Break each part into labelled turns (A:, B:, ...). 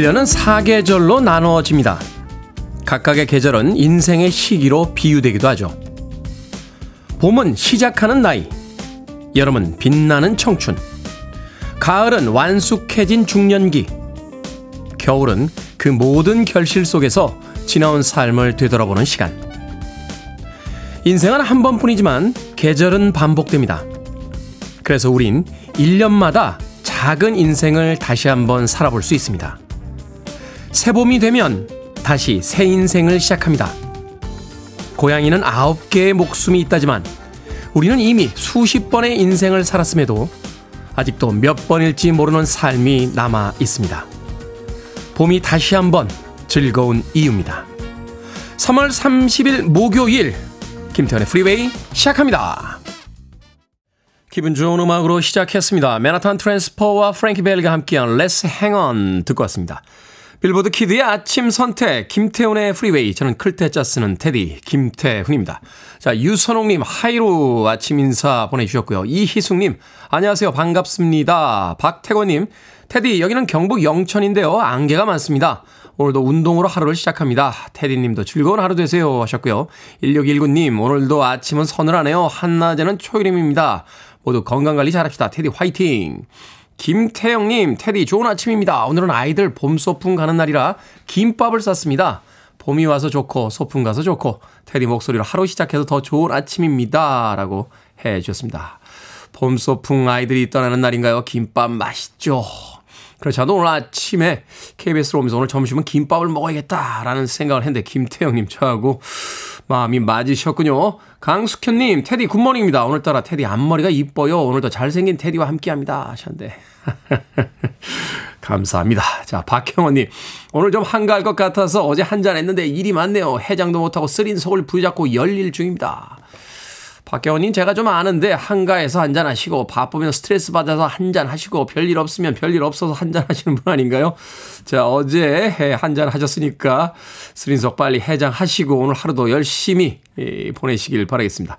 A: 1년은 사계절로 나누어집니다. 각각의 계절은 인생의 시기로 비유되기도 하죠. 봄은 시작하는 나이, 여름은 빛나는 청춘, 가을은 완숙해진 중년기, 겨울은 그 모든 결실 속에서 지나온 삶을 되돌아보는 시간. 인생은 한 번뿐이지만 계절은 반복됩니다. 그래서 우린 1년마다 작은 인생을 다시 한번 살아볼 수 있습니다. 새봄이 되면 다시 새 인생을 시작합니다. 고양이는 아홉 개의 목숨이 있다지만 우리는 이미 수십 번의 인생을 살았음에도 아직도 몇 번일지 모르는 삶이 남아 있습니다. 봄이 다시 한번 즐거운 이유입니다. 3월 30일 목요일 김태훈의 프리웨이 시작합니다. 기분 좋은 음악으로 시작했습니다. 맨하탄 트랜스퍼와 프랭키 밸리가 함께한 Let's Hang On 듣고 왔습니다. 빌보드 kid의 아침 선택, 김태훈의 프리웨이. 저는 클 태 자 쓰는 테디, 김태훈입니다. 자, 유선홍님, hi로 아침 인사 보내주셨고요. 이희숙님, 안녕하세요. 반갑습니다. 박태권님, 테디, 여기는 경북 영천인데요. 안개가 많습니다. 오늘도 운동으로 하루를 시작합니다. 테디님도 즐거운 하루 되세요. 하셨고요. 1619님, 오늘도 아침은 서늘하네요. 한낮에는 초이름입니다. 모두 건강관리 잘합시다. 테디 화이팅! 김태영님, 테디 좋은 아침입니다. 오늘은 아이들 봄 소풍 가는 날이라 김밥을 쌌습니다. 봄이 와서 좋고 소풍 가서 좋고 테디 목소리로 하루 시작해서 더 좋은 아침입니다. 라고 해 주셨습니다. 봄 소풍 아이들이 떠나는 날인가요? 김밥 맛있죠. 그래서 저도 오늘 아침에 KBS로 오면서 오늘 점심은 김밥을 먹어야겠다라는 생각을 했는데 김태형님 저하고 마음이 맞으셨군요. 강숙현님, 테디 good morning입니다. 오늘따라 테디 앞머리가 이뻐요. 오늘도 잘생긴 테디와 함께합니다. 하셨는데. 감사합니다. 자, 박형원님. 오늘 좀 한가할 것 같아서 어제 한 잔 했는데 일이 많네요. 해장도 못하고 쓰린 속을 부여잡고 열일 중입니다. 박경원님 제가 좀 아는데 한가해서 한잔 하시고 바쁘면 스트레스 받아서 한잔 하시고 별일 없으면 별일 없어서 한잔 하시는 분 아닌가요? 자 어제 한잔 하셨으니까 쓰린 속 빨리 해장하시고 오늘 하루도 열심히 보내시길 바라겠습니다.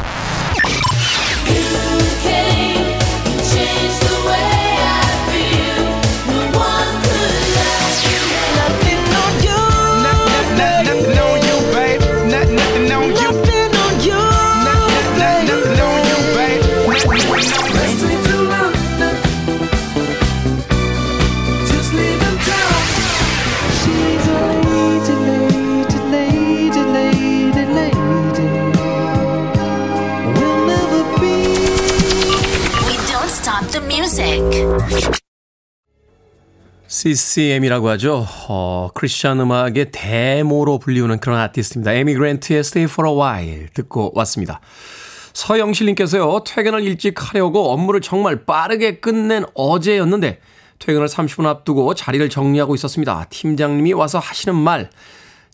A: CCM이라고 하죠. 어, 크리스천 음악의 데모로 불리우는 그런 아티스트입니다. 에미 그랜트의 Stay for a While 듣고 왔습니다. 서영실님께서요, 퇴근을 일찍 하려고 업무를 정말 빠르게 끝낸 어제였는데, 퇴근을 30분 앞두고 자리를 정리하고 있었습니다. 팀장님이 와서 하시는 말,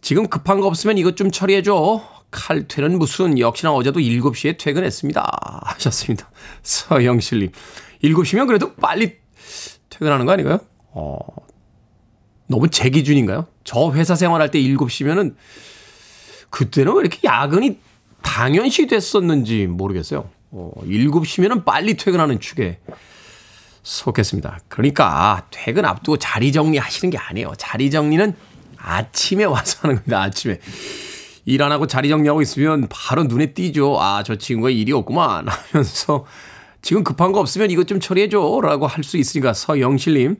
A: 지금 급한 거 없으면 이것 좀 처리해줘. 칼퇴는 무슨, 역시나 어제도 7시에 퇴근했습니다. 하셨습니다. 서영실님. 7시면 그래도 빨리 퇴근하는 거 아닌가요? 어, 너무 제 기준인가요? 저 회사 생활할 때 7시면은 그때는 왜 이렇게 야근이 당연시 됐었는지 모르겠어요. 어, 7시면은 빨리 퇴근하는 축에 속했습니다. 그러니까 퇴근 앞두고 자리 정리하시는 게 아니에요. 자리 정리는 아침에 와서 하는 겁니다. 아침에. 일 안 하고 자리 정리하고 있으면 바로 눈에 띄죠. 아, 저 친구가 일이 없구만 하면서 지금 급한 거 없으면 이것 좀 처리해줘 라고 할 수 있으니까 서영실님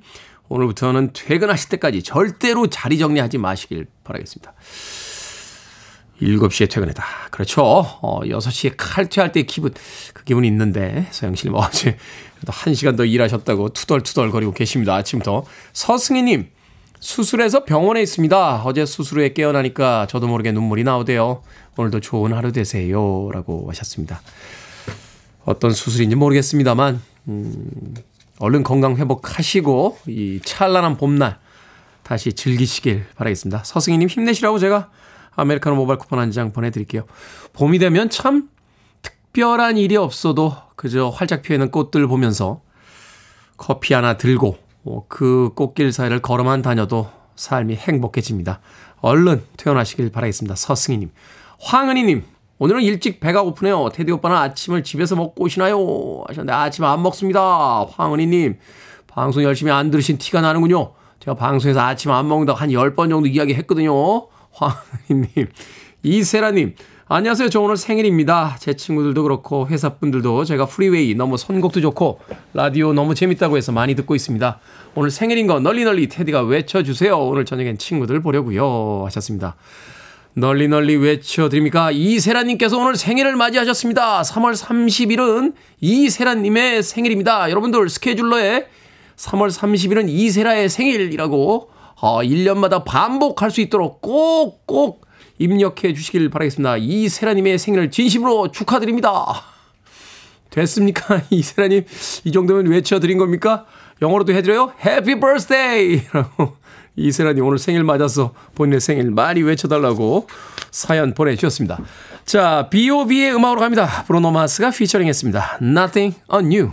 A: 오늘부터는 퇴근하실 때까지 절대로 자리 정리하지 마시길 바라겠습니다. 7시에 퇴근했다. 그렇죠. 어, 6시에 칼퇴할 때 기분, 그 기분이 있는데, 서영실님 어제 그래도 1시간 더 일하셨다고 투덜투덜 거리고 계십니다. 아침부터. 서승희님, 수술해서 병원에 있습니다. 어제 수술 후에 깨어나니까 저도 모르게 눈물이 나오대요. 오늘도 좋은 하루 되세요. 라고 하셨습니다. 어떤 수술인지 모르겠습니다만, 음, 얼른 건강 회복하시고 이 찬란한 봄날 다시 즐기시길 바라겠습니다. 서승희님 힘내시라고 제가 아메리카노 모바일 쿠폰 한 장 보내드릴게요. 봄이 되면 참 특별한 일이 없어도 그저 활짝 피어있는 꽃들 보면서 커피 하나 들고 어, 그 꽃길 사이를 걸어만 다녀도 삶이 행복해집니다. 얼른 퇴원하시길 바라겠습니다. 서승희님. 황은희님. 오늘은 일찍 배가 고프네요. 테디 오빠는 아침을 집에서 먹고 오시나요? 하셨는데 아침 안 먹습니다. 황은희님. 방송 열심히 안 들으신 티가 나는군요. 제가 방송에서 아침 안 먹는다고 한 10번 정도 이야기 했거든요. 황은희님. 이세라님. 안녕하세요. 저 오늘 생일입니다. 제 친구들도 그렇고 회사 분들도 제가 프리웨이 너무 선곡도 좋고 라디오 너무 재밌다고 해서 많이 듣고 있습니다. 오늘 생일인 거 널리 널리 테디가 외쳐주세요. 오늘 저녁엔 친구들 보려고요 하셨습니다. 널리 널리 외쳐드립니까? 이세라님께서 오늘 생일을 맞이하셨습니다. 3월 30일은 이세라님의 생일입니다. 여러분들 스케줄러에 3월 30일은 이세라의 생일이라고 어, 1년마다 반복할 수 있도록 꼭 꼭 입력해 주시길 바라겠습니다. 이세라님의 생일을 진심으로 축하드립니다. 됐습니까? 이세라님, 이 정도면 외쳐드린 겁니까? 영어로도 해드려요? Happy birthday! 라고 이세라님 오늘 생일 맞아서 본인의 생일 많이 외쳐달라고 사연 보내주셨습니다. 자, B.O.B의 음악으로 갑니다. 브로노 마스가 피처링 했습니다. Nothing on you.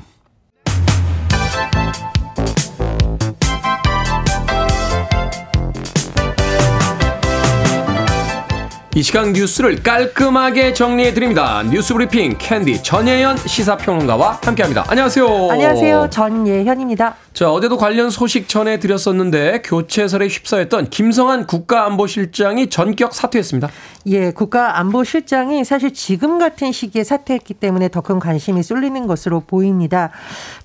A: 이 시간 뉴스를 깔끔하게 정리해 드립니다. 뉴스 브리핑 캔디 전예현 시사평론가와 함께합니다. 안녕하세요.
B: 안녕하세요. 전예현입니다.
A: 자, 어제도 관련 소식 전해 드렸었는데 교체설에 휩싸였던 김성한 국가안보실장이 전격 사퇴했습니다.
B: 예, 국가안보실장이 사실 지금 같은 시기에 사퇴했기 때문에 더 큰 관심이 쏠리는 것으로 보입니다.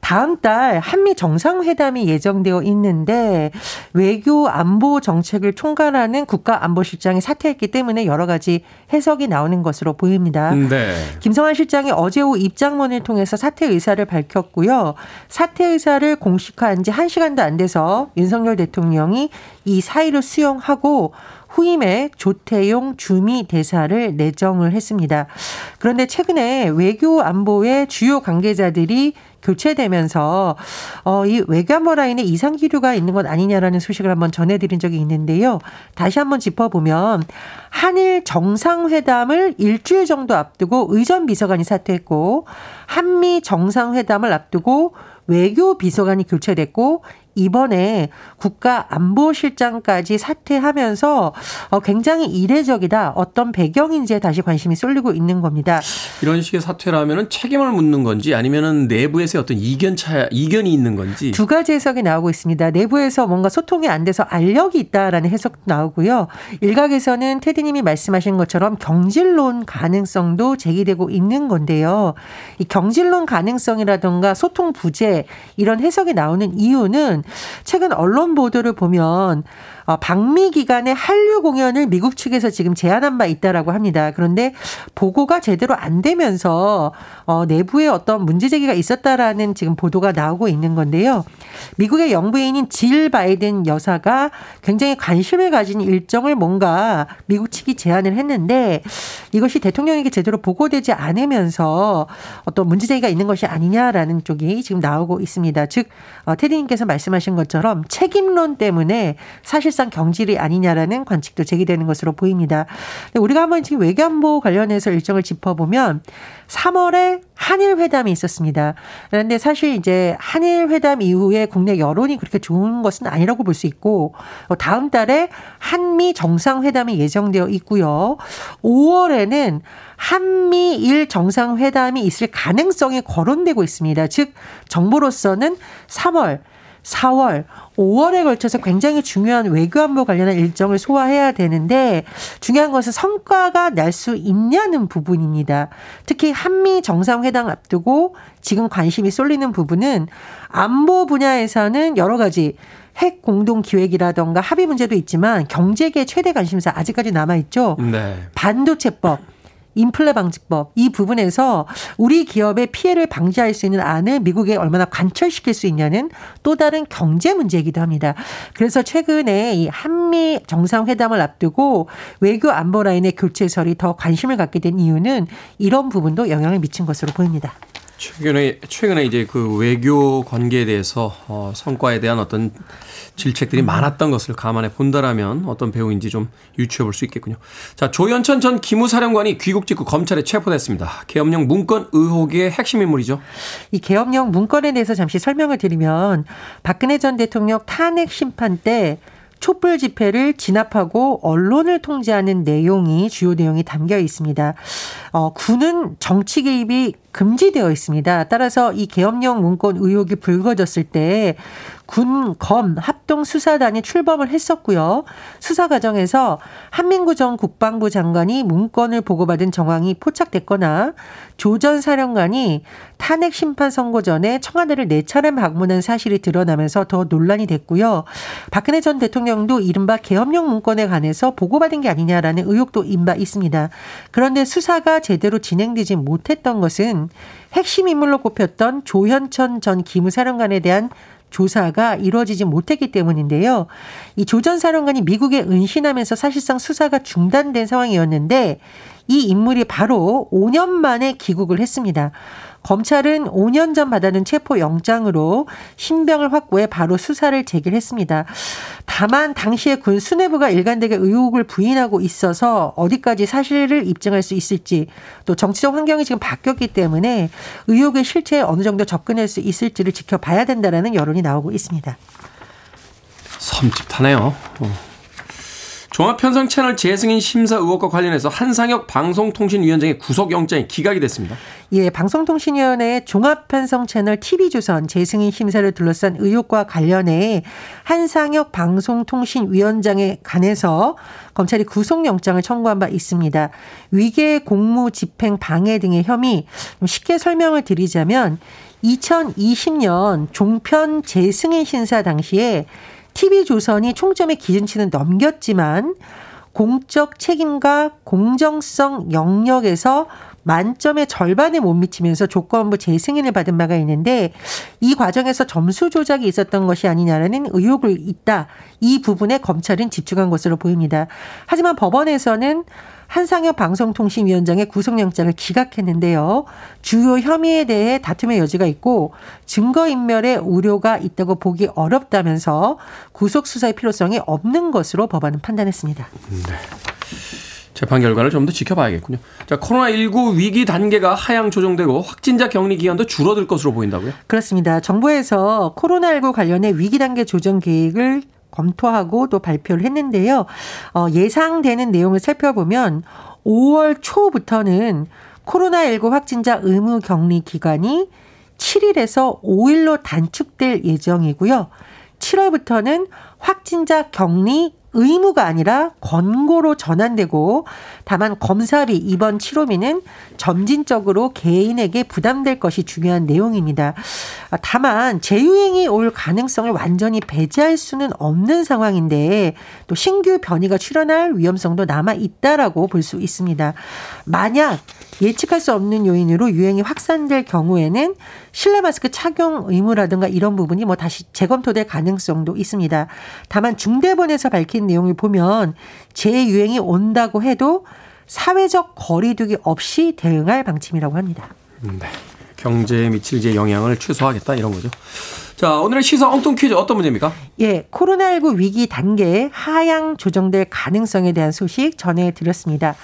B: 다음 달 한미 정상회담이 예정되어 있는데 외교 안보 정책을 총괄하는 국가안보실장이 사퇴했기 때문에 여러 가지 해석이 나오는 것으로 보입니다. 네. 김성한 실장이 어제 오후 입장문을 통해서 사퇴 의사를 밝혔고요. 사퇴 의사를 공식 입국한 지 1시간도 안 돼서 윤석열 대통령이 이 사의를 수용하고 후임에 조태용 주미 대사를 내정을 했습니다. 그런데 최근에 외교 안보의 주요 관계자들이 교체되면서 어, 이 외교안보 라인에 이상 기류가 있는 것 아니냐라는 소식을 한번 전해드린 적이 있는데요. 다시 한번 짚어보면 한일 정상회담을 일주일 정도 앞두고 의전 비서관이 사퇴했고 한미 정상회담을 앞두고 외교 비서관이 교체됐고 이번에 국가안보실장까지 사퇴하면서 어, 굉장히 이례적이다. 어떤 배경인지에 다시 관심이 쏠리고 있는 겁니다.
A: 이런 식의 사퇴라면 책임을 묻는 건지 아니면 내부에서 어떤 이견 차 이견이 있는 건지
B: 두 가지 해석이 나오고 있습니다. 내부에서 뭔가 소통이 안 돼서 알력이 있다라는 해석도 나오고요. 일각에서는 테디님이 말씀하신 것처럼 경질론 가능성도 제기되고 있는 건데요. 이 경질론 가능성이라던가 소통 부재 이런 해석이 나오는 이유는 최근 언론 보도를 보면 어, 방미 기간에 한류 공연을 미국 측에서 지금 제안한 바 있다라고 합니다. 그런데 보고가 제대로 안 되면서 어, 내부에 어떤 문제 제기가 있었다라는 지금 보도가 나오고 있는 건데요. 미국의 영부인인 질 바이든 여사가 굉장히 관심을 가진 일정을 뭔가 미국 측이 제안을 했는데 이것이 대통령에게 제대로 보고되지 않으면서 어떤 문제 제기가 있는 것이 아니냐라는 쪽이 지금 나오고 있습니다. 즉 어, 테디님께서 말씀하신 것처럼 책임론 때문에 사실상 사실상 경질이 아니냐라는 관측도 제기되는 것으로 보입니다. 우리가 한번 지금 외교안보 관련해서 일정을 짚어보면 3월에 한일 회담이 있었습니다. 그런데 사실 이제 한일 회담 이후에 국내 여론이 그렇게 좋은 것은 아니라고 볼 수 있고 다음 달에 한미 정상회담이 예정되어 있고요. 5월에는 한미일 정상회담이 있을 가능성이 거론되고 있습니다. 즉 정부로서는 3월 4월, 5월에 걸쳐서 굉장히 중요한 외교 안보 관련한 일정을 소화해야 되는데 중요한 것은 성과가 날 수 있냐는 부분입니다. 특히 한미 정상회담 앞두고 지금 관심이 쏠리는 부분은 안보 분야에서는 여러 가지 핵 공동 기획이라던가 합의 문제도 있지만 경제계 최대 관심사 아직까지 남아 있죠. 네. 반도체법 인플레 방지법 이 부분에서 우리 기업의 피해를 방지할 수 있는 안을 미국에 얼마나 관철시킬 수 있냐는 또 다른 경제 문제이기도 합니다. 그래서 최근에 이 한미 정상회담을 앞두고 외교 안보 라인의 교체설이 더 관심을 갖게 된 이유는 이런 부분도 영향을 미친 것으로 보입니다.
A: 최근에 최근에 이제 그 외교 관계에 대해서 어, 성과에 대한 어떤 질책들이 많았던 것을 감안해 본다라면 어떤 배우인지 좀 유추해 볼 수 있겠군요. 자, 조현천 전 기무사령관이 귀국 직후 검찰에 체포됐습니다. 계엄령 문건 의혹의 핵심 인물이죠.
B: 이 계엄령 문건에 대해서 잠시 설명을 드리면 박근혜 전 대통령 탄핵 심판 때 촛불 집회를 진압하고 언론을 통제하는 내용이 주요 내용이 담겨 있습니다. 어, 군은 정치 개입이 금지되어 있습니다. 따라서 이 계엄령 문건 의혹이 불거졌을 때 군, 검, 합동 수사단이 출범을 했었고요. 수사 과정에서 한민구 전 국방부 장관이 문건을 보고받은 정황이 포착됐거나 조 전 사령관이 탄핵 심판 선고 전에 청와대를 네 차례 방문한 사실이 드러나면서 더 논란이 됐고요. 박근혜 전 대통령도 이른바 계엄령 문건에 관해서 보고받은 게 아니냐라는 의혹도 인바 있습니다. 그런데 수사가 제대로 진행되지 못했던 것은 핵심 인물로 꼽혔던 조현천 전 기무사령관에 대한 조사가 이루어지지 못했기 때문인데요. 이 조 전 사령관이 미국에 은신하면서 사실상 수사가 중단된 상황이었는데 이 인물이 바로 5년 만에 귀국을 했습니다. 검찰은 5년 전 받아낸 체포 영장으로 신병을 확보해 바로 수사를 제기했습니다. 다만 당시에 군 수뇌부가 일관되게 의혹을 부인하고 있어서 어디까지 사실을 입증할 수 있을지 또 정치적 환경이 지금 바뀌었기 때문에 의혹의 실체에 어느 정도 접근할 수 있을지를 지켜봐야 된다라는 여론이 나오고 있습니다.
A: 섬찟하네요. 어. 종합편성 채널 재승인 심사 의혹과 관련해서 한상혁 방송통신위원장의 구속영장이 기각이 됐습니다.
B: 예, 방송통신위원회 종합편성 채널 TV조선 재승인 심사를 둘러싼 의혹과 관련해 한상혁 방송통신위원장에 관해서 검찰이 구속영장을 청구한 바 있습니다. 위계 공무 집행 방해 등의 혐의 쉽게 설명을 드리자면 2020년 종편 재승인 심사 당시에 TV조선이 총점의 기준치는 넘겼지만 공적 책임과 공정성 영역에서 만점의 절반에 못 미치면서 조건부 재승인을 받은 바가 있는데 이 과정에서 점수 조작이 있었던 것이 아니냐라는 의혹을 있다. 이 부분에 검찰은 집중한 것으로 보입니다. 하지만 법원에서는 한상혁 방송통신위원장의 구속영장을 기각했는데요. 주요 혐의에 대해 다툼의 여지가 있고 증거인멸의 우려가 있다고 보기 어렵다면서 구속수사의 필요성이 없는 것으로 법원은 판단했습니다. 네.
A: 재판 결과를 좀 더 지켜봐야겠군요. 자, 코로나19 위기 단계가 하향 조정되고 확진자 격리 기간도 줄어들 것으로 보인다고요?
B: 그렇습니다. 정부에서 코로나19 관련해 위기 단계 조정 계획을 검토하고 또 발표를 했는데요. 어, 예상되는 내용을 살펴보면 5월 초부터는 코로나19 확진자 의무 격리 기간이 7일에서 5일로 단축될 예정이고요. 7월부터는 확진자 격리 의무가 아니라 권고로 전환되고 다만 검사비 입원 치료비는 점진적으로 개인에게 부담될 것이 중요한 내용입니다. 다만 재유행이 올 가능성을 완전히 배제할 수는 없는 상황인데 또 신규 변이가 출현할 위험성도 남아 있다라고 볼 수 있습니다. 만약 예측할 수 없는 요인으로 유행이 확산될 경우에는 실내 마스크 착용 의무라든가 이런 부분이 뭐 다시 재검토될 가능성도 있습니다. 다만 중대본에서 밝힌 내용을 보면 재유행이 온다고 해도 사회적 거리두기 없이 대응할 방침이라고 합니다.
A: 네. 경제에 미칠 이제 영향을 최소화하겠다 이런 거죠. 자, 오늘의 시사 엉뚱 퀴즈 어떤 문제입니까?
B: 예, 코로나19 위기 단계 하향 조정될 가능성에 대한 소식 전해드렸습니다.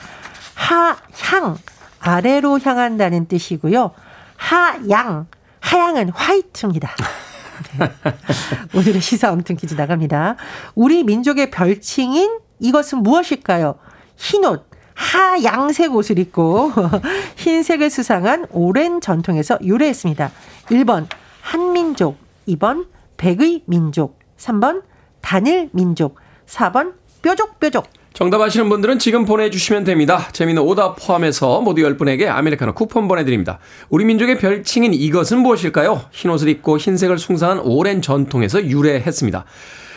B: 하향, 아래로 향한다는 뜻이고요. 하양, 하양은 화이트입니다. 네. 오늘의 시사 엉뚱 퀴즈 나갑니다. 우리 민족의 별칭인 이것은 무엇일까요? 흰옷, 하양색 옷을 입고 흰색을 수상한 오랜 전통에서 유래했습니다. 1번 한민족, 2번 백의 민족, 3번 단일 민족, 4번 뾰족뾰족.
A: 정답 아시는 분들은 지금 보내주시면 됩니다. 재미는 오답 포함해서 모두 10분에게 아메리카노 쿠폰 보내드립니다. 우리 민족의 별칭인 이것은 무엇일까요? 흰옷을 입고 흰색을 숭상한 오랜 전통에서 유래했습니다.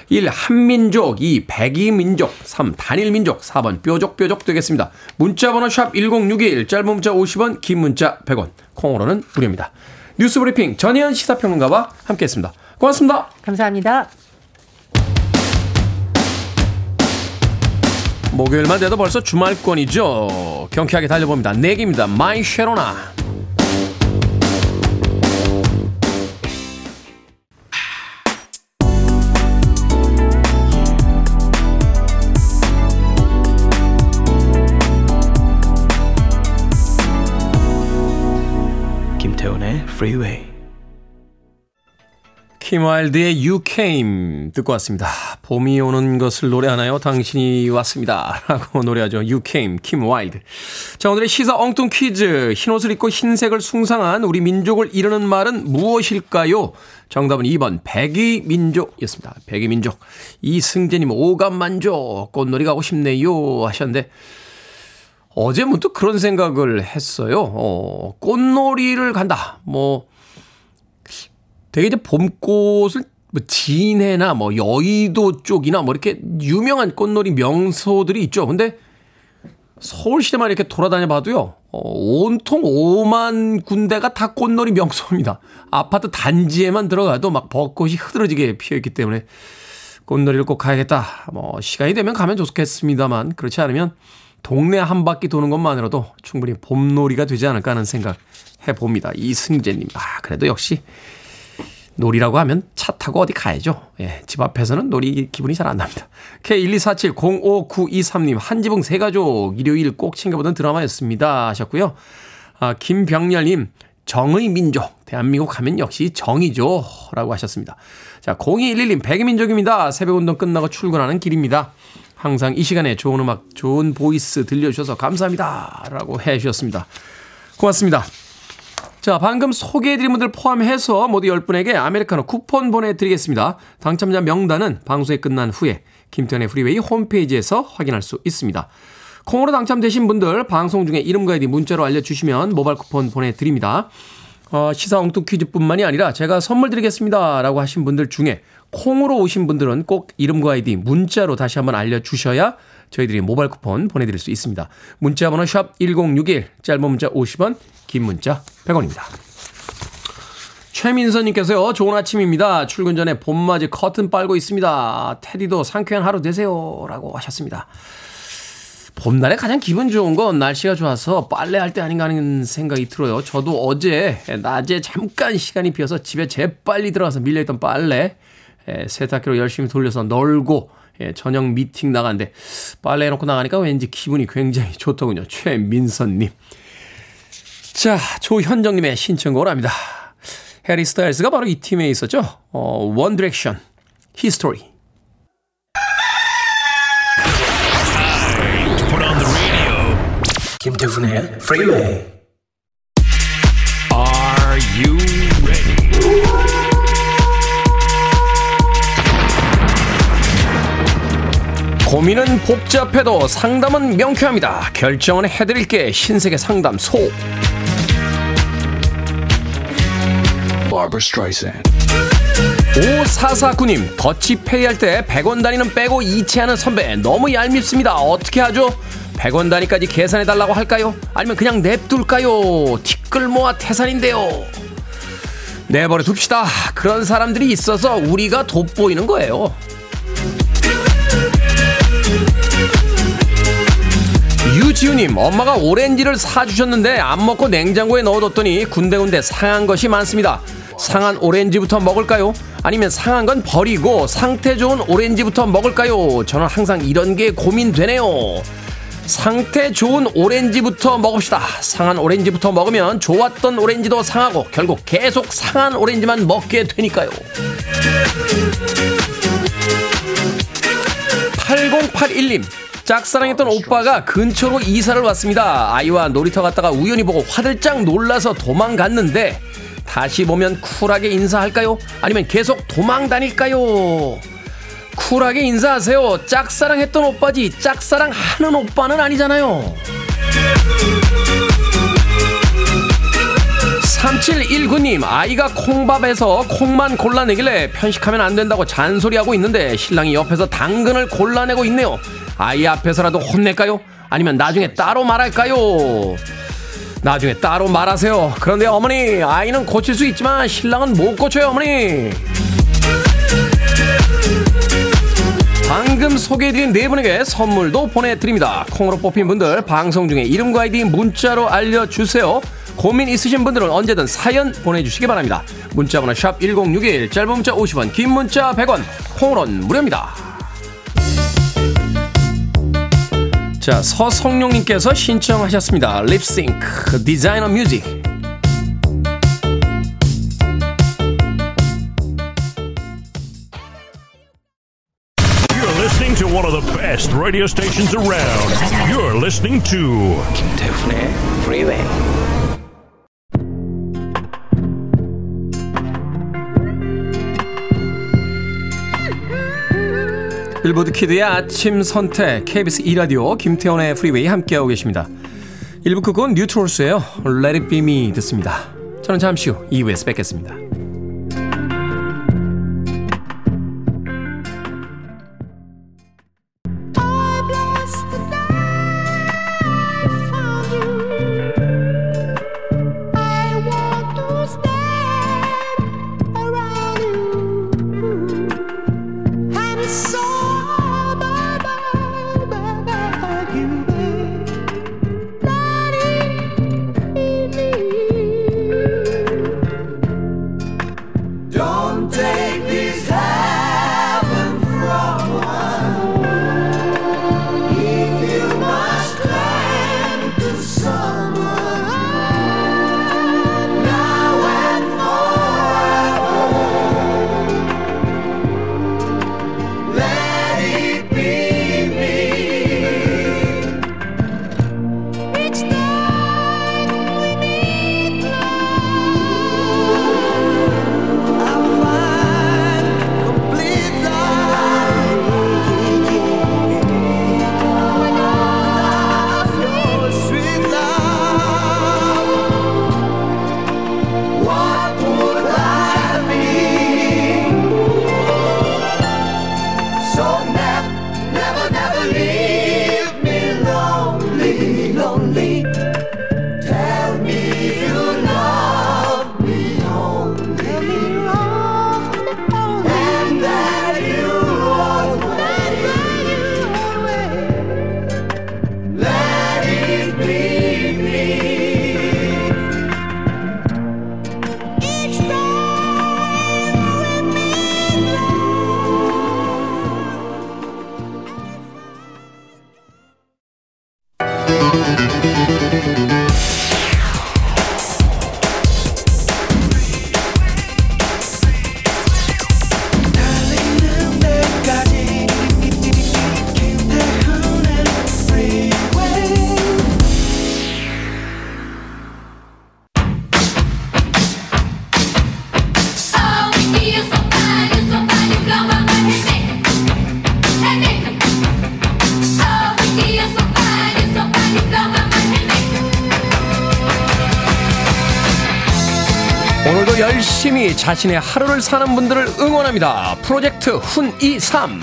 A: 1. 한민족 2. 백이민족 3. 단일민족 4번 뾰족뾰족 되겠습니다. 문자번호 샵 1061 짧은 문자 50원 긴 문자 100원 콩으로는 무료입니다. 뉴스브리핑 전혜연 시사평론가와 함께했습니다. 고맙습니다.
B: 감사합니다.
A: 목요일만 돼도 벌써 주말권이죠. 경쾌하게 달려봅니다. 더 낵입니다. My Sharona. 김태훈의 프리웨이. 킴와일드의 You Came 듣고 왔습니다. 봄이 오는 것을 노래하나요? 당신이 왔습니다. 라고 노래하죠. You Came, 킴와일드. 자, 오늘의 시사 엉뚱 퀴즈. 흰옷을 입고 흰색을 숭상한 우리 민족을 이르는 말은 무엇일까요? 정답은 2번 백의민족이었습니다. 백의민족. 이승재님 오감만족 꽃놀이 가고 싶네요 하셨는데 어제 문득 그런 생각을 했어요. 어, 꽃놀이를 간다. 뭐 되게 이제 봄꽃을 뭐 진해나 뭐 여의도 쪽이나 뭐 이렇게 유명한 꽃놀이 명소들이 있죠. 근데 서울시내만 이렇게 돌아다녀 봐도요. 어, 온통 5만 군데가 다 꽃놀이 명소입니다. 아파트 단지에만 들어가도 막 벚꽃이 흐드러지게 피어 있기 때문에 꽃놀이를 꼭 가야겠다. 뭐 시간이 되면 가면 좋겠습니다만 그렇지 않으면 동네 한 바퀴 도는 것만으로도 충분히 봄놀이가 되지 않을까 하는 생각 해봅니다. 이승재님. 아, 그래도 역시 놀이라고 하면 차 타고 어디 가야죠. 예, 집 앞에서는 놀이 기분이 잘 안 납니다. K124705923님, 한지붕 세가족, 일요일 꼭 챙겨보던 드라마였습니다. 하셨고요. 아, 김병렬님, 정의 민족. 대한민국 하면 역시 정이죠. 라고 하셨습니다. 자, 0211님, 백의민족입니다. 새벽 운동 끝나고 출근하는 길입니다. 항상 이 시간에 좋은 음악, 좋은 voice 들려주셔서 감사합니다. 라고 해 주셨습니다. 고맙습니다. 자, 방금 소개해드린 분들 포함해서 모두 10분에게 아메리카노 쿠폰 보내드리겠습니다. 당첨자 명단은 방송이 끝난 후에 김태훈의 프리웨이 홈페이지에서 확인할 수 있습니다. 콩으로 당첨되신 분들 방송 중에 이름과 아이디 문자로 알려주시면 모바일 쿠폰 보내드립니다. 어, 시사 엉뚱 퀴즈뿐만이 아니라 제가 선물 드리겠습니다 라고 하신 분들 중에 콩으로 오신 분들은 꼭 이름과 아이디 문자로 다시 한번 알려주셔야 저희들이 모바일 쿠폰 보내드릴 수 있습니다. 문자 번호 샵 1061, 짧은 문자 50원, 긴 문자 100원입니다. 최민선님께서요, 좋은 아침입니다. 출근 전에 봄맞이 커튼 빨고 있습니다. 테디도 상쾌한 하루 되세요. 라고 하셨습니다. 봄날에 가장 기분 좋은 건 날씨가 좋아서 빨래할 때 아닌가 하는 생각이 들어요. 저도 어제 낮에 잠깐 시간이 비어서 집에 재빨리 들어가서 밀려있던 빨래 세탁기로 열심히 돌려서 널고 저녁 미팅 나갔는데 빨래 해놓고 나가니까 왠지 기분이 굉장히 좋더군요. 최민선님. 자, 조현정님의 신청곡을 합니다. 해리 스타일스가 바로 이 팀에 있었죠. 어, 원 디렉션, History. 김태훈의 프리웨이 고민은 복잡해도 상담은 명쾌합니다. 결정은 해드릴게 신세계 상담소. 5449님, 더치페이 할 때 100원 단위는 빼고 이체하는 선배 너무 얄밉습니다. 어떻게 하죠? 100원 단위까지 계산해 달라고 할까요? 아니면 그냥 냅둘까요? 티끌 모아 태산인데요. 내버려 둡시다. 그런 사람들이 있어서 우리가 돋보이는 거예요. 유지우님, 엄마가 오렌지를 사주셨는데 안 먹고 냉장고에 넣어뒀더니 군데군데 상한 것이 많습니다. 상한 오렌지부터 먹을까요? 아니면 상한 건 버리고 상태 좋은 오렌지부터 먹을까요? 저는 항상 이런 게 고민되네요. 상태 좋은 오렌지부터 먹읍시다. 상한 오렌지부터 먹으면 좋았던 오렌지도 상하고 결국 계속 상한 오렌지만 먹게 되니까요. 8081님. 짝사랑했던 오빠가 근처로 이사를 왔습니다. 아이와 놀이터 갔다가 우연히 보고 화들짝 놀라서 도망갔는데 다시 보면 쿨하게 인사할까요? 아니면 계속 도망 다닐까요? 쿨하게 인사하세요. 짝사랑했던 오빠지 짝사랑하는 오빠는 아니잖아요. 3719님, 아이가 콩밥에서 콩만 골라내길래 편식하면 안 된다고 잔소리하고 있는데 신랑이 옆에서 당근을 골라내고 있네요. 아이 앞에서라도 혼낼까요? 아니면 나중에 따로 말할까요? 나중에 따로 말하세요. 그런데 어머니, 아이는 고칠 수 있지만 신랑은 못 고쳐요, 어머니. 방금 소개해드린 네 분에게 선물도 보내드립니다. 콩으로 뽑힌 분들 방송 중에 이름과 아이디 문자로 알려주세요. 고민 있으신 분들은 언제든 사연 보내주시기 바랍니다. 문자번호 샵 1061, 짧은 문자 50원, 긴 문자 100원, 콩으로는 무료입니다. 자, 서성룡님께서 신청하셨습니다. 립싱크, 디자이너 뮤직.
C: to one of the best radio stations around. You're listening to
D: Kim Tae Freeway.
A: 빌보드 키드의 아침 선택 KBS 2라디오 김태훈의 프리웨이 함께하고 계십니다. 1부 끝곡은 뉴트롤스예요. Let it be me 듣습니다. 저는 잠시 후 2부에서 뵙겠습니다. 자신의 하루를 사는 분들을 응원합니다. 프로젝트 훈23.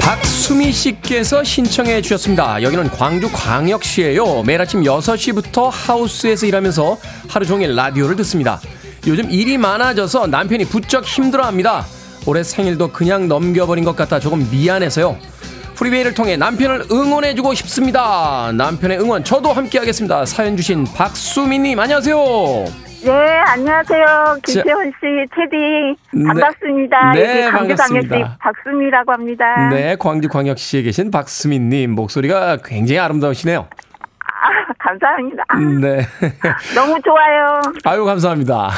A: 박수미 씨께서 신청해 주셨습니다. 여기는 광주 광역시예요. 매일 아침 6시부터 하우스에서 일하면서 하루 종일 라디오를 듣습니다. 요즘 일이 많아져서 남편이 부쩍 힘들어합니다. 올해 생일도 그냥 넘겨버린 것 같아 조금 미안해서요. 프리웨이를 통해 남편을 응원해주고 싶습니다. 남편의 응원 저도 함께하겠습니다. 사연 주신 박수미님 안녕하세요.
E: 네, 안녕하세요. 김태훈 씨, 테디.
A: 네.
E: 반갑습니다.
A: 네,
E: 여기 광주광역시
A: 반갑습니다.
E: 박수미라고 합니다.
A: 네, 광주광역시에 계신 박수미님 목소리가 굉장히 아름다우시네요.
E: 아, 감사합니다.
A: 네.
E: 너무 좋아요.
A: 아유 감사합니다.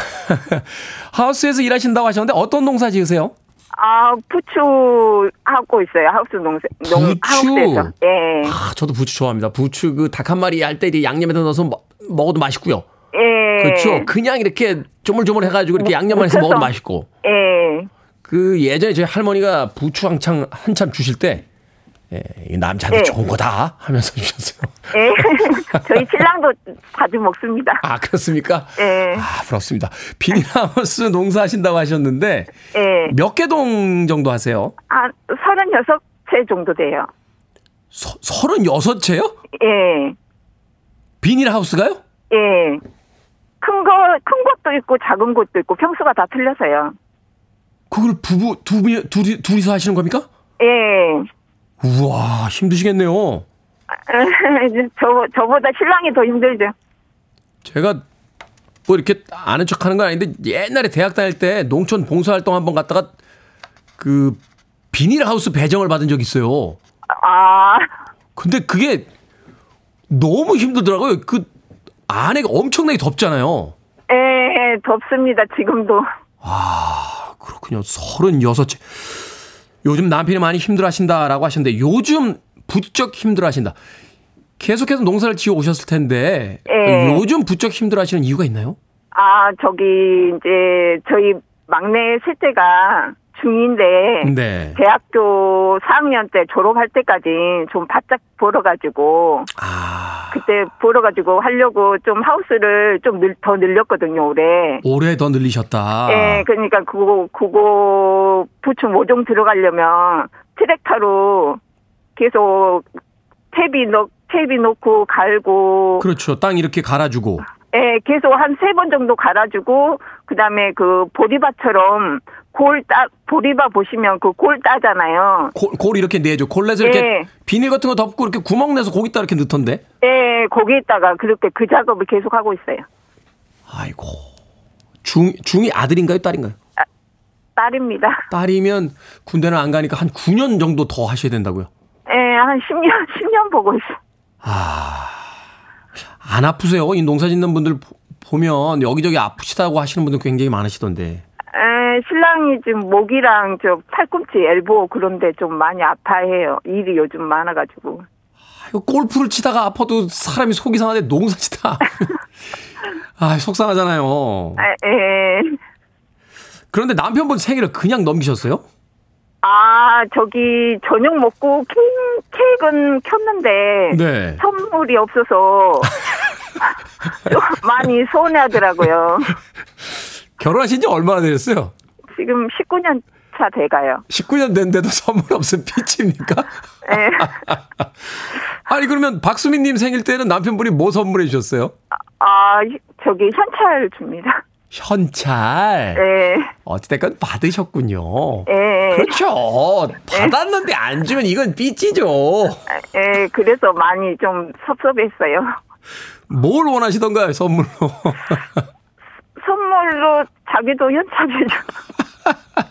A: 하우스에서 일하신다고 하셨는데 어떤 농사 지으세요?
E: 아, 부추 하고 있어요. 하우스 농사, 농,
A: 부추?
E: 하우스에서. 예.
A: 아, 저도 부추 좋아합니다. 부추 그 닭 한 마리 할 때 양념에다 넣어서 먹, 먹어도 맛있고요.
E: 예.
A: 그렇죠. 그냥 이렇게 조물조물 해가지고 이렇게 양념만 해서. 먹어도 맛있고.
E: 예.
A: 그 예전에 저희 할머니가 부추 한창 한참 주실 때 예, 이 남자한테
E: 네.
A: 좋은 거다 하면서 주셨어요.
E: 예. 저희 신랑도 자주 먹습니다.
A: 아 그렇습니까?
E: 예.
A: 아 부럽습니다. 비닐하우스 농사하신다고 하셨는데
E: 예.
A: 몇개 동 정도 하세요?
E: 아, 36채 정도 돼요.
A: 서, 36채요?
E: 예.
A: 비닐하우스가요?
E: 예. 큰 거, 큰 것도 있고 작은 것도 있고 평수가 다 틀려서요.
A: 그걸 부부 두 분, 둘이, 둘이서 하시는 겁니까?
E: 예.
A: 우와 힘드시겠네요.
E: 저, 저보다 신랑이 더 힘들죠.
A: 제가 뭐 이렇게 아는 척 하는 건 아닌데 옛날에 대학 다닐 때 농촌 봉사활동 한번 갔다가 그 비닐하우스 배정을 받은 적이 있어요.
E: 아,
A: 근데 그게 너무 힘들더라고요. 그 아내가 엄청나게 덥잖아요.
E: 예, 덥습니다, 지금도.
A: 아, 그렇군요. 36. 요즘 남편이 많이 힘들어 하신다라고 하셨는데 요즘 부쩍 힘들어 하신다. 계속해서 농사를 지어 오셨을 텐데
E: 예.
A: 요즘 부쩍 힘들어 하시는 이유가 있나요?
E: 아, 저기, 이제, 저희 막내 셋째가 중2인데,
A: 네.
E: 대학교 4학년 때 졸업할 때까지 좀 바짝 벌어가지고,
A: 아,
E: 그때 벌어가지고 하려고 좀 하우스를 좀 더 늘렸거든요, 올해.
A: 올해 더 늘리셨다.
E: 예, 그러니까 그거, 그거 부추 모종 들어가려면 트랙터로 계속 탭이 넣, 탭이 놓고 갈고,
A: 그렇죠. 땅 이렇게 갈아주고.
E: 예, 계속 한 세 번 정도 갈아주고, 그 다음에 그 보리밭처럼 골 따, 보리밭 보시면 그 골 따잖아요.
A: 골, 골 이렇게 내죠. 골 내서 이렇게
E: 예.
A: 비닐 같은 거 덮고 이렇게 구멍 내서 거기다 이렇게 넣던데.
E: 예, 거기에다가 그렇게 그 작업을 계속 하고 있어요.
A: 아이고. 중, 중이 아들인가요? 딸인가요?
E: 딸입니다.
A: 딸이면 군대는 안 가니까 한 9년 정도 더 하셔야 된다고요.
E: 예, 한 10년, 10년 보고 있어요.
A: 안 아프세요? 이 농사 짓는 분들 보- 보면 여기저기 아프시다고 하시는 분들 굉장히 많으시던데.
E: 에, 신랑이 지금 목이랑 저 팔꿈치, 엘보 그런데 좀 많이 아파해요. 일이 요즘 많아가지고.
A: 아이고, 골프를 치다가 아파도 사람이 속이 상한데 농사 치다. 아, 속상하잖아요.
E: 아, 에,
A: 그런데 남편분 생일을 그냥 넘기셨어요?
E: 아, 저기 저녁 먹고 케이크, 케이크는 켰는데
A: 네.
E: 선물이 없어서 좀 많이 서운해하더라고요.
A: 결혼하신 지 얼마나 되셨어요?
E: 지금 19년 차 돼가요.
A: 19년 됐는데도 선물 없으면 피치입니까?
E: 예.
A: 아니, 그러면 박수민님 생일 때는 남편분이 뭐 선물해 주셨어요?
E: 아, 저기 현찰 줍니다.
A: 현찰.
E: 예.
A: 어찌됐건 받으셨군요.
E: 예.
A: 그렇죠. 받았는데 안 주면 이건 삐치죠.
E: 예, 그래서 많이 좀 섭섭했어요.
A: 뭘 원하시던가요, 선물로?
E: 선물로 자기도 현찰을 줘.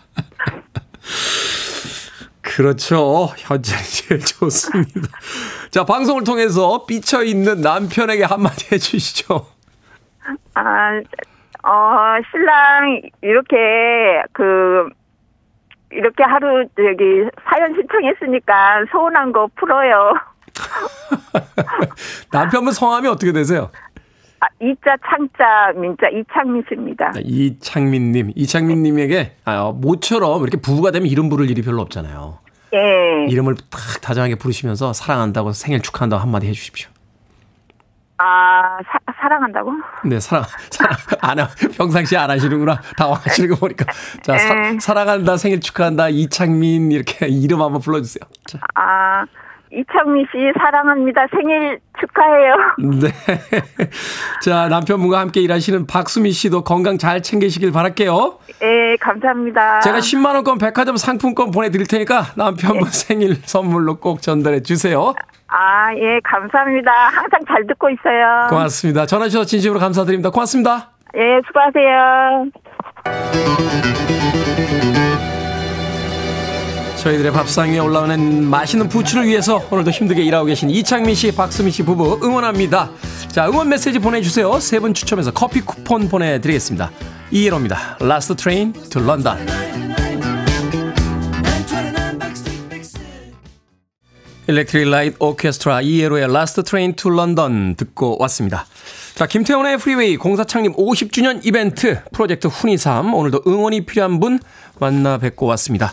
A: 그렇죠. 현찰이 제일 좋습니다. 자, 방송을 통해서 삐쳐있는 남편에게 한마디 해주시죠.
E: 아, 어, 신랑, 이렇게, 그, 이렇게 하루, 저기, 사연 신청했으니까 서운한 거 풀어요.
A: 남편분 성함이 어떻게 되세요?
E: 아, 이자 창자 민자 이창민 씨입니다.
A: 네, 이창민님. 이창민님에게 아, 모처럼 이렇게 부부가 되면 이름 부를 일이 별로 없잖아요.
E: 예.
A: 이름을 탁 다정하게 부르시면서 사랑한다고 생일 축하한다고 한마디 해주십시오.
E: 아, 사, 사랑한다고?
A: 네, 사랑, 사랑, 안, 하- 평상시에 안 하시는구나. 당황하시는 거 보니까. 자, 사,
E: 에.
A: 사랑한다, 생일 축하한다, 이창민, 이렇게 이름 한번 불러주세요. 자,
E: 아, 이창민 씨 사랑합니다. 생일 축하해요.
A: 네. 자, 남편분과 함께 일하시는 박수미 씨도 건강 잘 챙기시길 바랄게요.
E: 예, 감사합니다.
A: 제가 10만 원권 백화점 상품권 보내드릴 테니까 남편분 생일 선물로 꼭 전달해 주세요.
E: 아, 예, 감사합니다. 항상 잘 듣고 있어요.
A: 고맙습니다. 전화 주셔서 진심으로 감사드립니다. 고맙습니다.
E: 예, 수고하세요.
A: 저희들의 밥상 위에 올라오는 맛있는 부추를 위해서 오늘도 힘들게 일하고 계신 이창민 씨, 박수미 씨 부부 응원합니다. 자, 응원 메시지 보내주세요. 세 분 추첨해서 커피 쿠폰 보내드리겠습니다. ELO입니다. Last Train to London. 일렉트릭 라이트 오케스트라 ELO의 Last Train to London 듣고 왔습니다. 자, 김태훈의 프리웨이 공사 창립 50주년 이벤트 프로젝트 훈이삼 오늘도 응원이 필요한 분 만나 뵙고 왔습니다.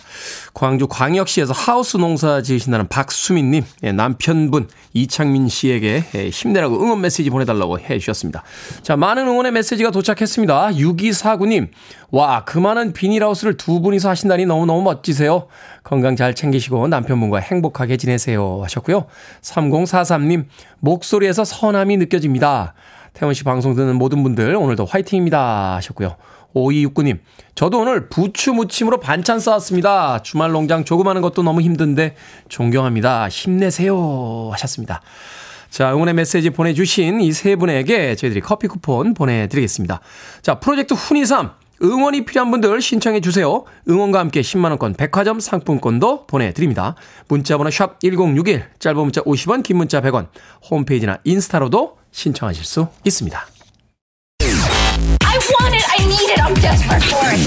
A: 광주 광역시에서 하우스 농사 지으신다는 박수민 님 예, 남편분 이창민 씨에게 예, 힘내라고 응원 메시지 보내달라고 해주셨습니다. 자, 많은 응원의 메시지가 도착했습니다. 6249 님 와 그 많은 비닐하우스를 두 분이서 하신다니 너무너무 멋지세요. 건강 잘 챙기시고 남편분과 행복하게 지내세요 하셨고요. 3043님 목소리에서 선함이 느껴집니다. 태원 씨 방송 듣는 모든 분들 오늘도 화이팅입니다 하셨고요. 5269님, 저도 오늘 부추 무침으로 반찬 싸왔습니다. 주말 농장 조금 하는 것도 너무 힘든데 존경합니다. 힘내세요 하셨습니다. 자, 응원의 메시지 보내주신 이 세 분에게 저희들이 커피 쿠폰 보내드리겠습니다. 자, 프로젝트 훈이삼 응원이 필요한 분들 신청해 주세요. 응원과 함께 10만 원권 백화점 상품권도 보내드립니다. 문자번호 샵 1061, 짧은 문자 50원, 긴 문자 100원, 홈페이지나 인스타로도 신청하실 수 있습니다.
F: I want it. I need it. I'm desperate for it.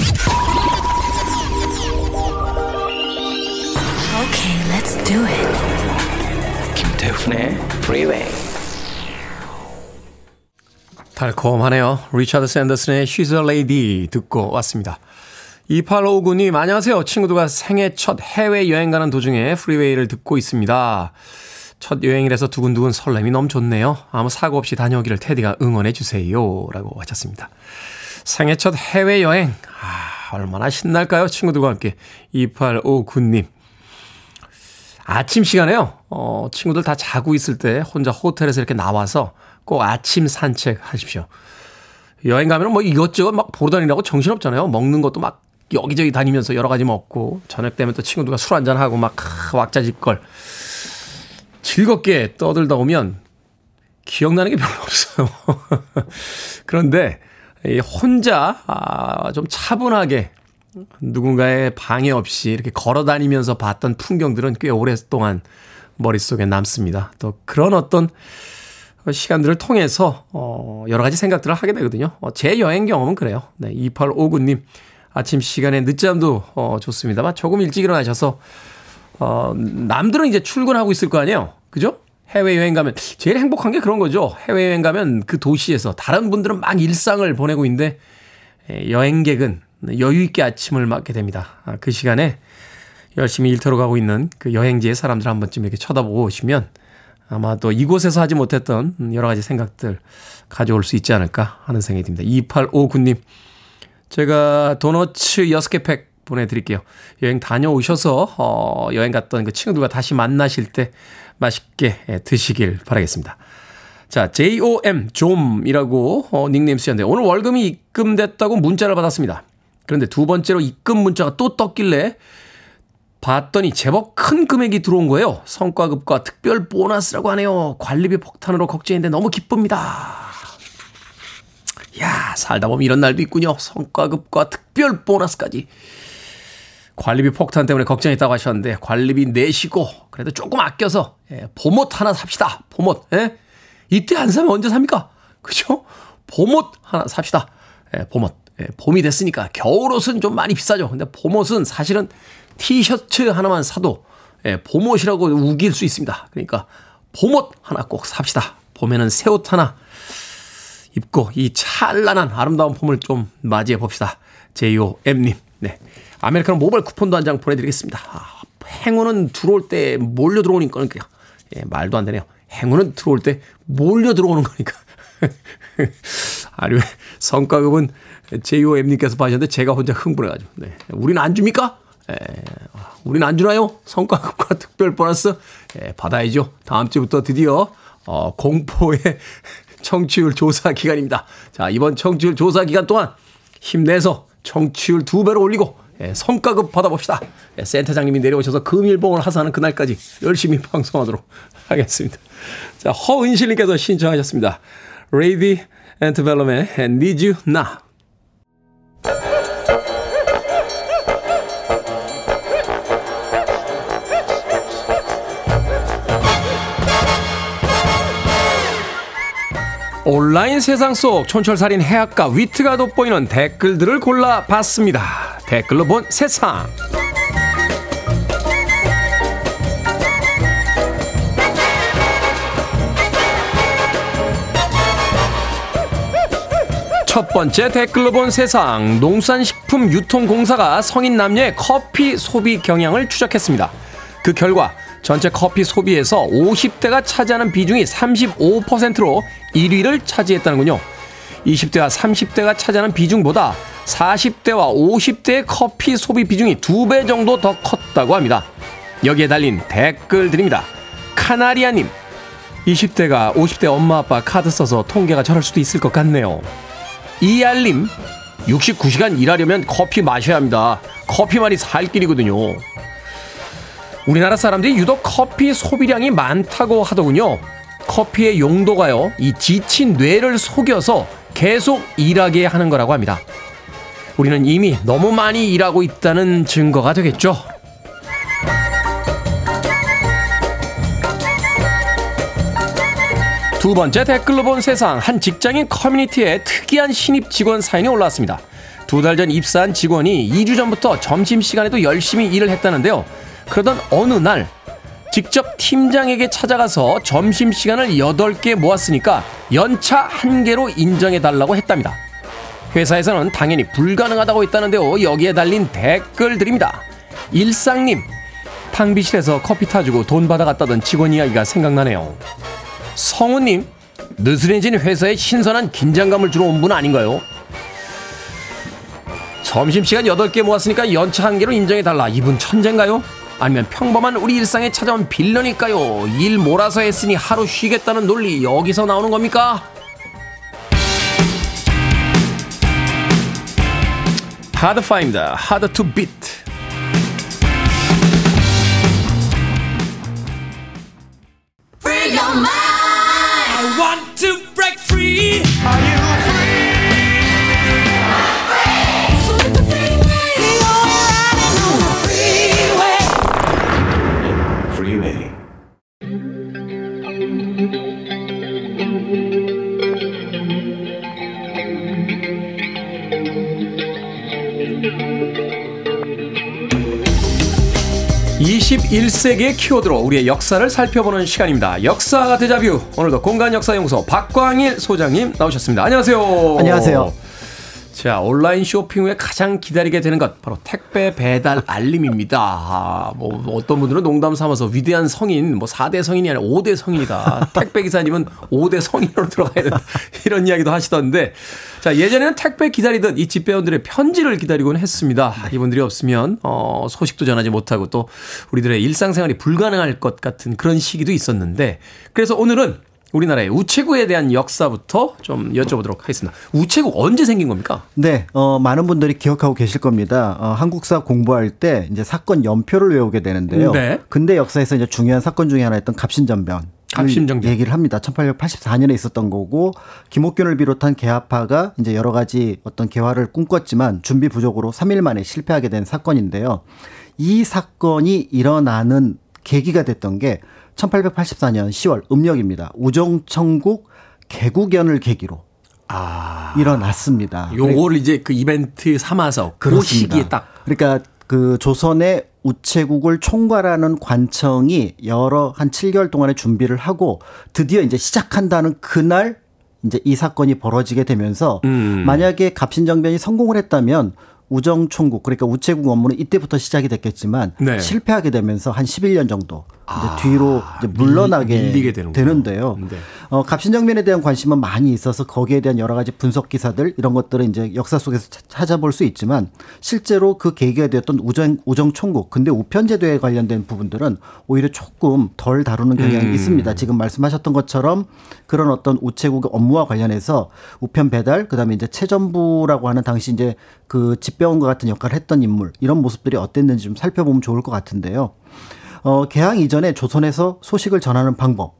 G: Okay, let's do it.
D: 김태훈의 Freeway.
A: 달콤하네요. 리차드 샌더슨의 She's a Lady 듣고 왔습니다. 2859님, 안녕하세요. 친구들과 생애 첫 해외여행 가는 도중에 프리웨이를 듣고 있습니다. 첫 여행이라서 두근두근 설렘이 너무 좋네요. 아무 사고 없이 다녀오기를 태디가 응원해 주세요. 라고 하셨습니다. 생애 첫 해외여행. 아, 얼마나 신날까요? 친구들과 함께. 2859님. 아침 시간에요. 어, 친구들 다 자고 있을 때 혼자 호텔에서 이렇게 나와서 꼭 아침 산책 하십시오. 여행 가면 뭐 이것저것 막 보러 다니라고 정신없잖아요. 먹는 것도 막 여기저기 다니면서 여러 가지 먹고 저녁 되면 또 친구들과 술 한잔하고 막 왁자지껄 즐겁게 떠들다 오면 기억나는 게 별로 없어요. 그런데 혼자 아, 좀 차분하게 누군가의 방해 없이 이렇게 걸어 다니면서 봤던 풍경들은 꽤 오랫동안 머릿속에 남습니다. 또 그런 어떤 시간들을 통해서 어 여러 가지 생각들을 하게 되거든요. 어, 제 여행 경험은 그래요. 네, 2859님 아침 시간에 늦잠도 어 좋습니다만 조금 일찍 일어나셔서 어 남들은 이제 출근하고 있을 거 아니에요. 그죠? 해외여행 가면 제일 행복한 게 그런 거죠. 해외여행 가면 그 도시에서 다른 분들은 막 일상을 보내고 있는데 여행객은 여유 있게 아침을 맞게 됩니다. 아, 그 시간에 열심히 일터로 가고 있는 그 여행지의 사람들 한 번쯤 이렇게 쳐다보고 오시면 아마 또 이곳에서 하지 못했던 여러 가지 생각들 가져올 수 있지 않을까 하는 생각이 듭니다. 2859님, 제가 도너츠 6개 팩 보내드릴게요. 여행 다녀오셔서, 어, 여행 갔던 그 친구들과 다시 만나실 때 맛있게 드시길 바라겠습니다. 자, JOM, 좀이라고 어, 닉네임 쓰셨는데, 오늘 월급이 입금됐다고 문자를 받았습니다. 그런데 두 번째로 입금 문자가 또 떴길래, 봤더니 제법 큰 금액이 들어온 거예요. 성과급과 특별 보너스라고 하네요. 관리비 폭탄으로 걱정인데 너무 기쁩니다. 야, 살다 보면 이런 날도 있군요. 성과급과 특별 보너스까지. 관리비 폭탄 때문에 걱정했다고 하셨는데 관리비 내시고 그래도 조금 아껴서 예, 봄옷 하나 삽시다. 봄옷. 예? 이때 안 사면 언제 삽니까? 그죠? 봄옷 하나 삽시다. 예, 봄옷. 예, 봄이 됐으니까 겨울옷은 좀 많이 비싸죠. 근데 봄옷은 사실은 티셔츠 하나만 사도 예, 봄옷이라고 우길 수 있습니다. 그러니까 봄옷 하나 꼭 삽시다. 봄에는 새 옷 하나 입고 이 찬란한 아름다운 봄을 좀 맞이해 봅시다. JOM님. 네. 아메리카노 모바일 쿠폰도 한 장 보내드리겠습니다. 아, 행운은 들어올 때 몰려 들어오는 거니까. 예, 말도 안 되네요. 행운은 들어올 때 몰려 들어오는 거니까. 아니, 왜 성과급은 JOM님께서 받으셨는데 제가 혼자 흥분해가지고. 네. 우리는 안 줍니까? 에, 우리는 안 주나요? 성과급과 특별 보너스? 에, 받아야죠. 다음 주부터 드디어, 어, 공포의 청취율 조사 기간입니다. 자, 이번 청취율 조사 기간 동안 힘내서 청취율 두 배로 올리고, 예, 성과급 받아봅시다. 예, 센터장님이 내려오셔서 금일봉을 하사하는 그날까지 열심히 방송하도록 하겠습니다. 자, 허은실님께서 신청하셨습니다. 레이디 앤트벨럼의 Need You Now. 온라인 세상 속 촌철살인 해악과 위트가 돋보이는 댓글들을 골라봤습니다. 댓글로 본 세상. 첫 번째 댓글로 본 세상. 농산식품 유통공사가 성인 남녀의 커피 소비 경향을 추적했습니다. 그 결과 전체 커피 소비에서 50대가 차지하는 비중이 35%로 1위를 차지했다는군요. 20대와 30대가 차지하는 비중보다 40대와 50대의 커피 소비 비중이 2배 정도 더 컸다고 합니다. 여기에 달린 댓글들입니다. 카나리아님, 20대가 50대 엄마 아빠 카드 써서 통계가 저럴 수도 있을 것 같네요. 이알림, 69시간 일하려면 커피 마셔야 합니다. 커피만이 살 길이거든요. 우리나라 사람들이 유독 커피 소비량이 많다고 하더군요. 커피의 용도가요, 이 지친 뇌를 속여서 계속 일하게 하는 거라고 합니다. 우리는 이미 너무 많이 일하고 있다는 증거가 되겠죠. 두 번째 댓글로 본 세상 한 직장인 커뮤니티에 특이한 신입 직원 사연이 올라왔습니다. 두 달 전 입사한 직원이 2주 전부터 점심시간에도 열심히 일을 했다는데요. 그러던 어느 날 직접 팀장에게 찾아가서 점심시간을 8개 모았으니까 연차 1개로 인정해달라고 했답니다. 회사에서는 당연히 불가능하다고 했다는데요. 여기에 달린 댓글들입니다. 일상님, 탕비실에서 커피 타주고 돈 받아갔다던 직원 이야기가 생각나네요. 성우님, 느슨해진 회사에 신선한 긴장감을 주러 온 분 아닌가요? 점심시간 8개 모았으니까 연차 한 개로 인정해달라. 이분 천재인가요? 아니면 평범한 우리 일상에 찾아온 빌런일까요? 일 몰아서 했으니 하루 쉬겠다는 논리 여기서 나오는 겁니까? Hard to find, hard to beat. 1세기의 키워드로 우리의 역사를 살펴보는 시간입니다. 역사가 대자뷰. 오늘도 공간 역사 연구소 박광일 소장님 나오셨습니다. 안녕하세요.
H: 안녕하세요.
A: 자, 온라인 쇼핑 후에 가장 기다리게 되는 것 바로 택배 배달 알림입니다. 아, 뭐 어떤 분들은 농담 삼아서 위대한 성인, 뭐 4대 성인이 아니라 5대 성인이다. 택배 기사님은 5대 성인으로 들어가야 된다. 이런 이야기도 하시던데. 자, 예전에는 택배 기다리던 이 집배원들의 편지를 기다리곤 했습니다. 이분들이 없으면 어, 소식도 전하지 못하고 또 우리들의 일상생활이 불가능할 것 같은 그런 시기도 있었는데 그래서 오늘은 우리나라의 우체국에 대한 역사부터 좀 여쭤보도록 하겠습니다. 우체국 언제 생긴 겁니까?
H: 네, 어, 많은 분들이 기억하고 계실 겁니다. 어, 한국사 공부할 때 이제 사건 연표를 외우게 되는데요.
A: 네.
H: 근대 역사에서 이제 중요한 사건 중에 하나였던 갑신전변.
A: 갑신정변.
H: 얘기를 합니다. 1884년에 있었던 거고 김옥균을 비롯한 개화파가 이제 여러 가지 어떤 개화를 꿈꿨지만 준비 부족으로 3일 만에 실패하게 된 사건인데요. 이 사건이 일어나는 계기가 됐던 게 1884년 10월 음력입니다. 우정천국 개국연을 계기로
A: 아.
H: 일어났습니다.
A: 요거를 이제 그 이벤트 삼아서 그. 시기에 딱
H: 그러니까 그 조선의 우체국을 총괄하는 관청이 여러 한 7개월 동안의 준비를 하고 드디어 이제 시작한다는 그날 이제 이 사건이 벌어지게 되면서
A: 음.
H: 만약에 갑신정변이 성공을 했다면 우정총국 그러니까 우체국 업무는 이때부터 시작이 됐겠지만
A: 네.
H: 실패하게 되면서 한 11년 정도
A: 아,
H: 뒤로 이제 물러나게. 되는데요.
A: 네.
H: 어, 갑신정변에 대한 관심은 많이 있어서 거기에 대한 여러 가지 분석 기사들 이런 것들을 이제 역사 속에서 차- 찾아볼 수 있지만 실제로 그 계기가 되었던 우정 우정 총국 근데 우편 제도에 관련된 부분들은 오히려 조금 덜 다루는 경향이
A: 음.
H: 있습니다. 지금 말씀하셨던 것처럼 그런 어떤 우체국 업무와 관련해서 우편 배달 그다음에 이제 체전부라고 하는 당시 이제 그 집배원과 같은 역할을 했던 인물 이런 모습들이 어땠는지 좀 살펴보면 좋을 것 같은데요. 어, 개항 이전에 조선에서 소식을 전하는 방법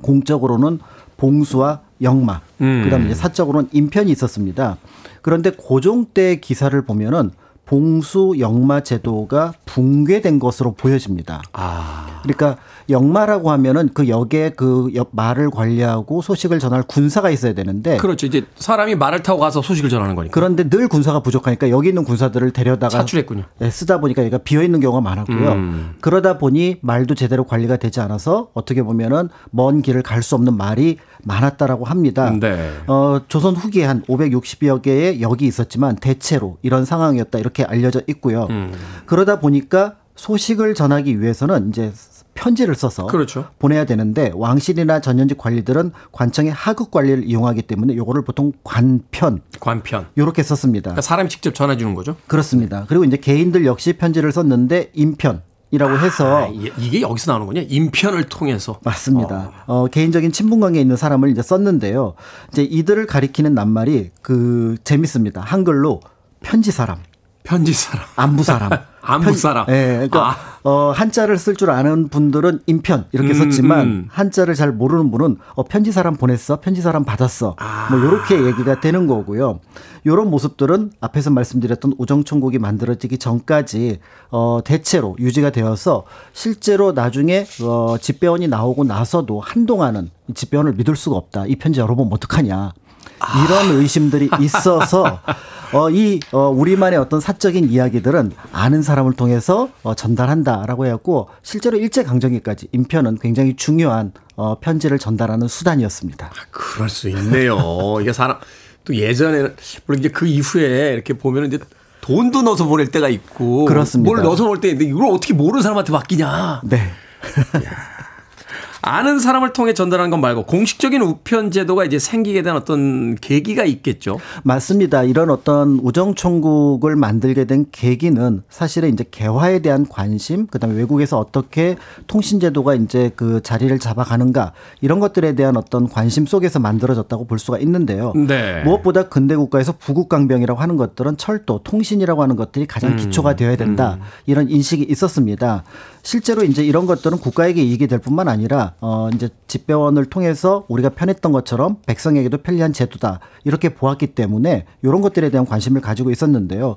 H: 공적으로는 봉수와 영마,
A: 음.
H: 그다음에 이제 사적으로는 인편이 있었습니다. 그런데 고종 때 기사를 보면은 봉수 영마 제도가 붕괴된 것으로 보여집니다.
A: 아.
H: 그러니까 영마라고 하면은 그 역에 그 역- 말을 관리하고 소식을 전할 군사가 있어야 되는데
A: 그렇죠. 이제 사람이 말을 타고 가서 소식을 전하는 거니까.
H: 그런데 늘 군사가 부족하니까 여기 있는 군사들을 데려다가
A: 차출했군요.
H: 네, 쓰다 보니까 얘가 비어 있는 경우가 많았고요.
A: 음.
H: 그러다 보니 말도 제대로 관리가 되지 않아서 어떻게 보면은 먼 길을 갈 수 없는 말이 많았다라고 합니다.
A: 네.
H: 어, 조선 후기에 한 560여 개의 역이 있었지만 대체로 이런 상황이었다 이렇게 알려져 있고요.
A: 음.
H: 그러다 보니 까 소식을 전하기 위해서는 이제 편지를 써서
A: 그렇죠.
H: 보내야 되는데 왕실이나 전현직 관리들은 관청의 하급 관리를 이용하기 때문에 요거를 보통 관편
A: 관편.
H: 요렇게 썼습니다.
A: 그러니까 사람이 직접 전해 주는 거죠.
H: 그렇습니다. 그리고 이제 개인들 역시 편지를 썼는데 인편 이라고 해서
A: 아, 이- 이게 여기서 나오는 거냐? 인편을 통해서.
H: 맞습니다. 어, 개인적인 친분 관계에 있는 사람을 이제 썼는데요. 이제 이들을 가리키는 낱말이 그 재밌습니다. 한글로 편지 사람,
A: 편지 사람.
H: 안부 사람.
A: 안북 사람.
H: 예, 그러니까
A: 아.
H: 어, 한자를 쓸 줄 아는 분들은 인편 이렇게
A: 음,
H: 썼지만
A: 음.
H: 한자를 잘 모르는 분은 어, 편지 사람 보냈어, 편지 사람 받았어,
A: 아.
H: 뭐 이렇게 얘기가 되는 거고요. 이런 모습들은 앞에서 말씀드렸던 우정총국이 만들어지기 전까지 어, 대체로 유지가 되어서 실제로 나중에 어, 집배원이 나오고 나서도 한동안은 이 집배원을 믿을 수가 없다. 이 편지 열어보면 어떡하냐. 이런 의심들이 있어서 어, 이 어, 우리만의 어떤 사적인 이야기들은 아는 사람을 통해서 어, 전달한다라고 해갖고 실제로 일제 강점기까지 인편은 굉장히 중요한 어, 편지를 전달하는 수단이었습니다.
A: 그럴 수 있네요. 이게 사람 또 예전에는 물론 이제 그 이후에 이렇게 보면 이제 돈도 넣어서 보낼 때가 있고
H: 그렇습니다.
A: 뭘 넣어서 보낼 때 있는데 이걸 어떻게 모르는 사람한테 맡기냐.
H: 네.
A: 아는 사람을 통해 전달하는 것 말고 공식적인 우편 제도가 이제 생기게 된 어떤 계기가 있겠죠.
H: 맞습니다. 이런 어떤 우정 총국을 만들게 된 계기는 사실은 이제 개화에 대한 관심, 그다음에 외국에서 어떻게 통신 제도가 이제 그 자리를 잡아가는가 이런 것들에 대한 어떤 관심 속에서 만들어졌다고 볼 수가 있는데요.
A: 네.
H: 무엇보다 근대 국가에서 부국강병이라고 하는 것들은 철도, 통신이라고 하는 것들이 가장
A: 음.
H: 기초가 되어야 된다 이런 인식이 있었습니다. 실제로 이제 이런 것들은 국가에게 이익이 될 뿐만 아니라 어 이제 집배원을 통해서 우리가 편했던 것처럼 백성에게도 편리한 제도다 이렇게 보았기 때문에 이런 것들에 대한 관심을 가지고 있었는데요.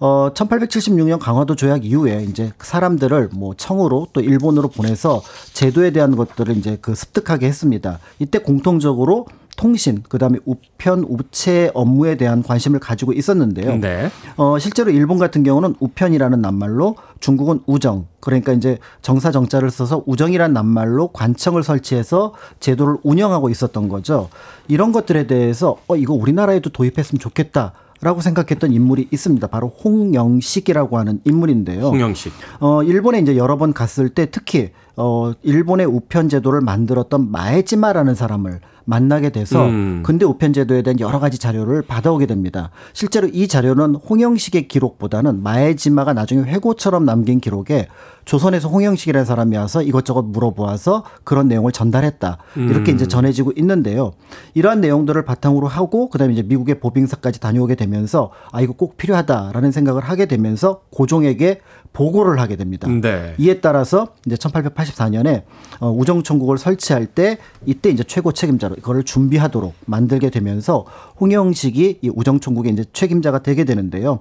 H: 어 1876년 강화도 조약 이후에 이제 사람들을 뭐 청으로 또 일본으로 보내서 제도에 대한 것들을 이제 그 습득하게 했습니다. 이때 공통적으로 통신, 그다음에 우편 우체 업무에 대한 관심을 가지고 있었는데요.
A: 네.
H: 어, 실제로 일본 같은 경우는 우편이라는 낱말로 중국은 우정, 그러니까 이제 정사 정자를 써서 우정이라는 낱말로 관청을 설치해서 제도를 운영하고 있었던 거죠. 이런 것들에 대해서 어, 이거 우리나라에도 도입했으면 좋겠다. 라고 생각했던 인물이 있습니다. 바로 홍영식이라고 하는 인물인데요.
A: 홍영식.
H: 어, 일본에 이제 여러 번 갔을 때 특히 어, 일본의 우편 제도를 만들었던 마에지마라는 사람을 만나게 돼서
A: 음.
H: 근대 우편 제도에 대한 여러 가지 자료를 받아오게 됩니다. 실제로 이 자료는 홍영식의 기록보다는 마에지마가 나중에 회고처럼 남긴 기록에 조선에서 홍영식이라는 사람이 와서 이것저것 물어보아서 그런 내용을 전달했다. 이렇게
A: 음.
H: 이제 전해지고 있는데요. 이러한 내용들을 바탕으로 하고 그다음에 이제 미국의 보빙사까지 다녀오게 되면서 아 이거 꼭 필요하다라는 생각을 하게 되면서 고종에게 보고를 하게 됩니다.
A: 네.
H: 이에 따라서 이제 1884년에 어, 우정총국을 설치할 때 이때 이제 최고 책임자로 이거를 준비하도록 만들게 되면서 홍영식이 이 우정총국의 이제 책임자가 되게 되는데요.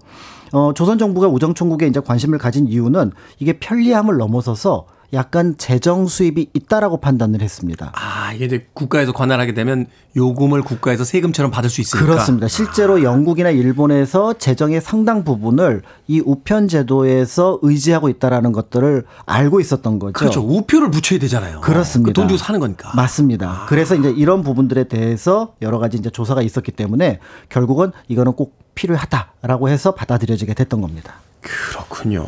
H: 어, 조선 정부가 우정총국에 이제 관심을 가진 이유는 이게 편리함을 넘어서서 약간 재정 수입이 있다라고 판단을 했습니다.
A: 아, 이게 이제 국가에서 관할하게 되면 요금을 국가에서 세금처럼 받을 수 있으니까.
H: 그렇습니다. 실제로 영국이나 일본에서 재정의 상당 부분을 이 우편 제도에서 의지하고 있다라는 것들을 알고 있었던 거죠.
A: 그렇죠. 우표를 붙여야 되잖아요.
H: 그렇습니다.
A: 그돈 주고 사는 거니까.
H: 맞습니다. 그래서 이제 이런 부분들에 대해서 여러 가지 이제 조사가 있었기 때문에 결국은 이거는 꼭 필요하다라고 해서 받아들여지게 됐던 겁니다.
A: 그렇군요.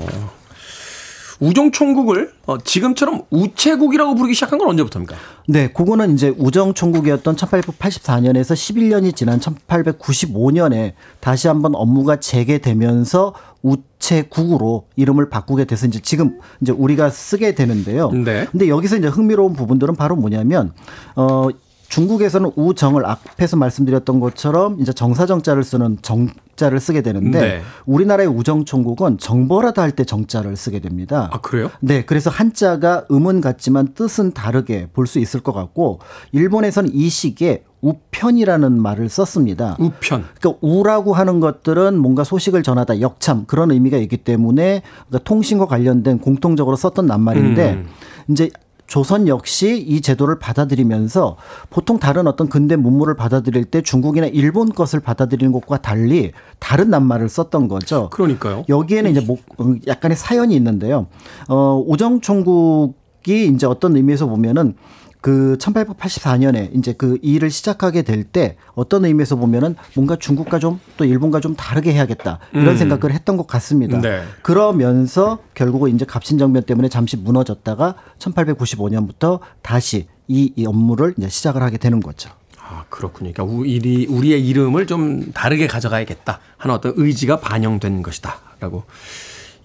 A: 우정총국을 어, 지금처럼 우체국이라고 부르기 시작한 건 언제부터입니까?
H: 네, 그거는 이제 우정총국이었던 1884년에서 11년이 지난 1895년에 다시 한번 업무가 재개되면서 우체국으로 이름을 바꾸게 돼서 이제 지금 이제 우리가 쓰게 되는데요.
A: 네.
H: 근데 여기서 이제 흥미로운 부분들은 바로 뭐냐면 어 중국에서는 우정을 앞에서 말씀드렸던 것처럼 이제 정사정자를 쓰는 정자를 쓰게 되는데
A: 네.
H: 우리나라의 우정총국은 정보라다 할 때 정자를 쓰게 됩니다.
A: 아, 그래요?
H: 네, 그래서 한자가 음은 같지만 뜻은 다르게 볼 수 있을 것 같고 일본에서는 이 시기에 우편이라는 말을 썼습니다.
A: 우편.
H: 그러니까 우라고 하는 것들은 뭔가 소식을 전하다, 역참 그런 의미가 있기 때문에 그러니까 통신과 관련된 공통적으로 썼던 낱말인데
A: 음.
H: 이제 조선 역시 이 제도를 받아들이면서 보통 다른 어떤 근대 문물을 받아들일 때 중국이나 일본 것을 받아들이는 것과 달리 다른 낱말을 썼던 거죠.
A: 그러니까요.
H: 여기에는 이제 목, 어, 약간의 사연이 있는데요. 어, 우정총국이 이제 어떤 의미에서 보면은 그 1884년에 이제 그 일을 시작하게 될 때 어떤 의미에서 보면은 뭔가 중국과 좀 또 일본과 좀 다르게 해야겠다 이런
A: 음.
H: 생각을 했던 것 같습니다.
A: 네.
H: 그러면서 결국은 이제 갑신정변 때문에 잠시 무너졌다가 1895년부터 다시 이, 이 업무를 이제 시작을 하게 되는 거죠.
A: 아, 그렇군요. 그러니까 우리, 우리의 이름을 좀 다르게 가져가야겠다 하는 어떤 의지가 반영된 것이다. 라고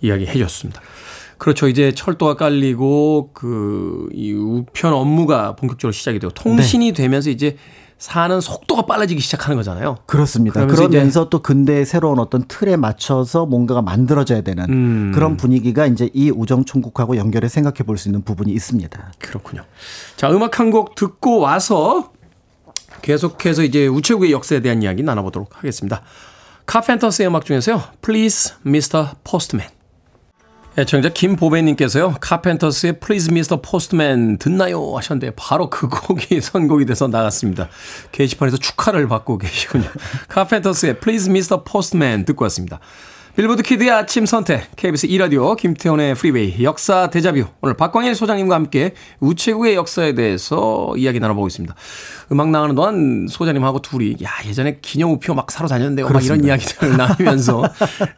A: 이야기해 주셨습니다. 그렇죠. 이제 철도가 깔리고 그 이 우편 업무가 본격적으로 시작이 되고 통신이 되면서 이제 사는 속도가 빨라지기 시작하는 거잖아요.
H: 그렇습니다.
A: 그러면서
H: 그러면서 또 근대의 새로운 어떤 틀에 맞춰서 뭔가가 만들어져야 되는
A: 음.
H: 그런 분위기가 이제 이 우정 총국하고 연결해 생각해 볼 수 있는 부분이 있습니다.
A: 그렇군요. 자, 음악 한 곡 듣고 와서 계속해서 이제 우체국의 역사에 대한 이야기 나눠보도록 하겠습니다. 카펜터스의 음악 중에서요. Please Mr. Postman. 애청자 김보배님께서요. 카펜터스의 Please Mr. Postman 듣나요? 하셨는데 바로 그 곡이 선곡이 돼서 나갔습니다. 게시판에서 축하를 받고 계시군요. 카펜터스의 Please Mr. Postman 듣고 왔습니다. 빌보드 키드의 아침 선택, KBS 2라디오, 김태훈의 프리웨이, 역사 데자뷰. 오늘 박광일 소장님과 함께 우체국의 역사에 대해서 이야기 나눠보고 있습니다. 음악 나가는 동안 소장님하고 둘이, 야, 예전에 기념 우표 막 사러 다녔는데요. 막 이런 이야기들을 나누면서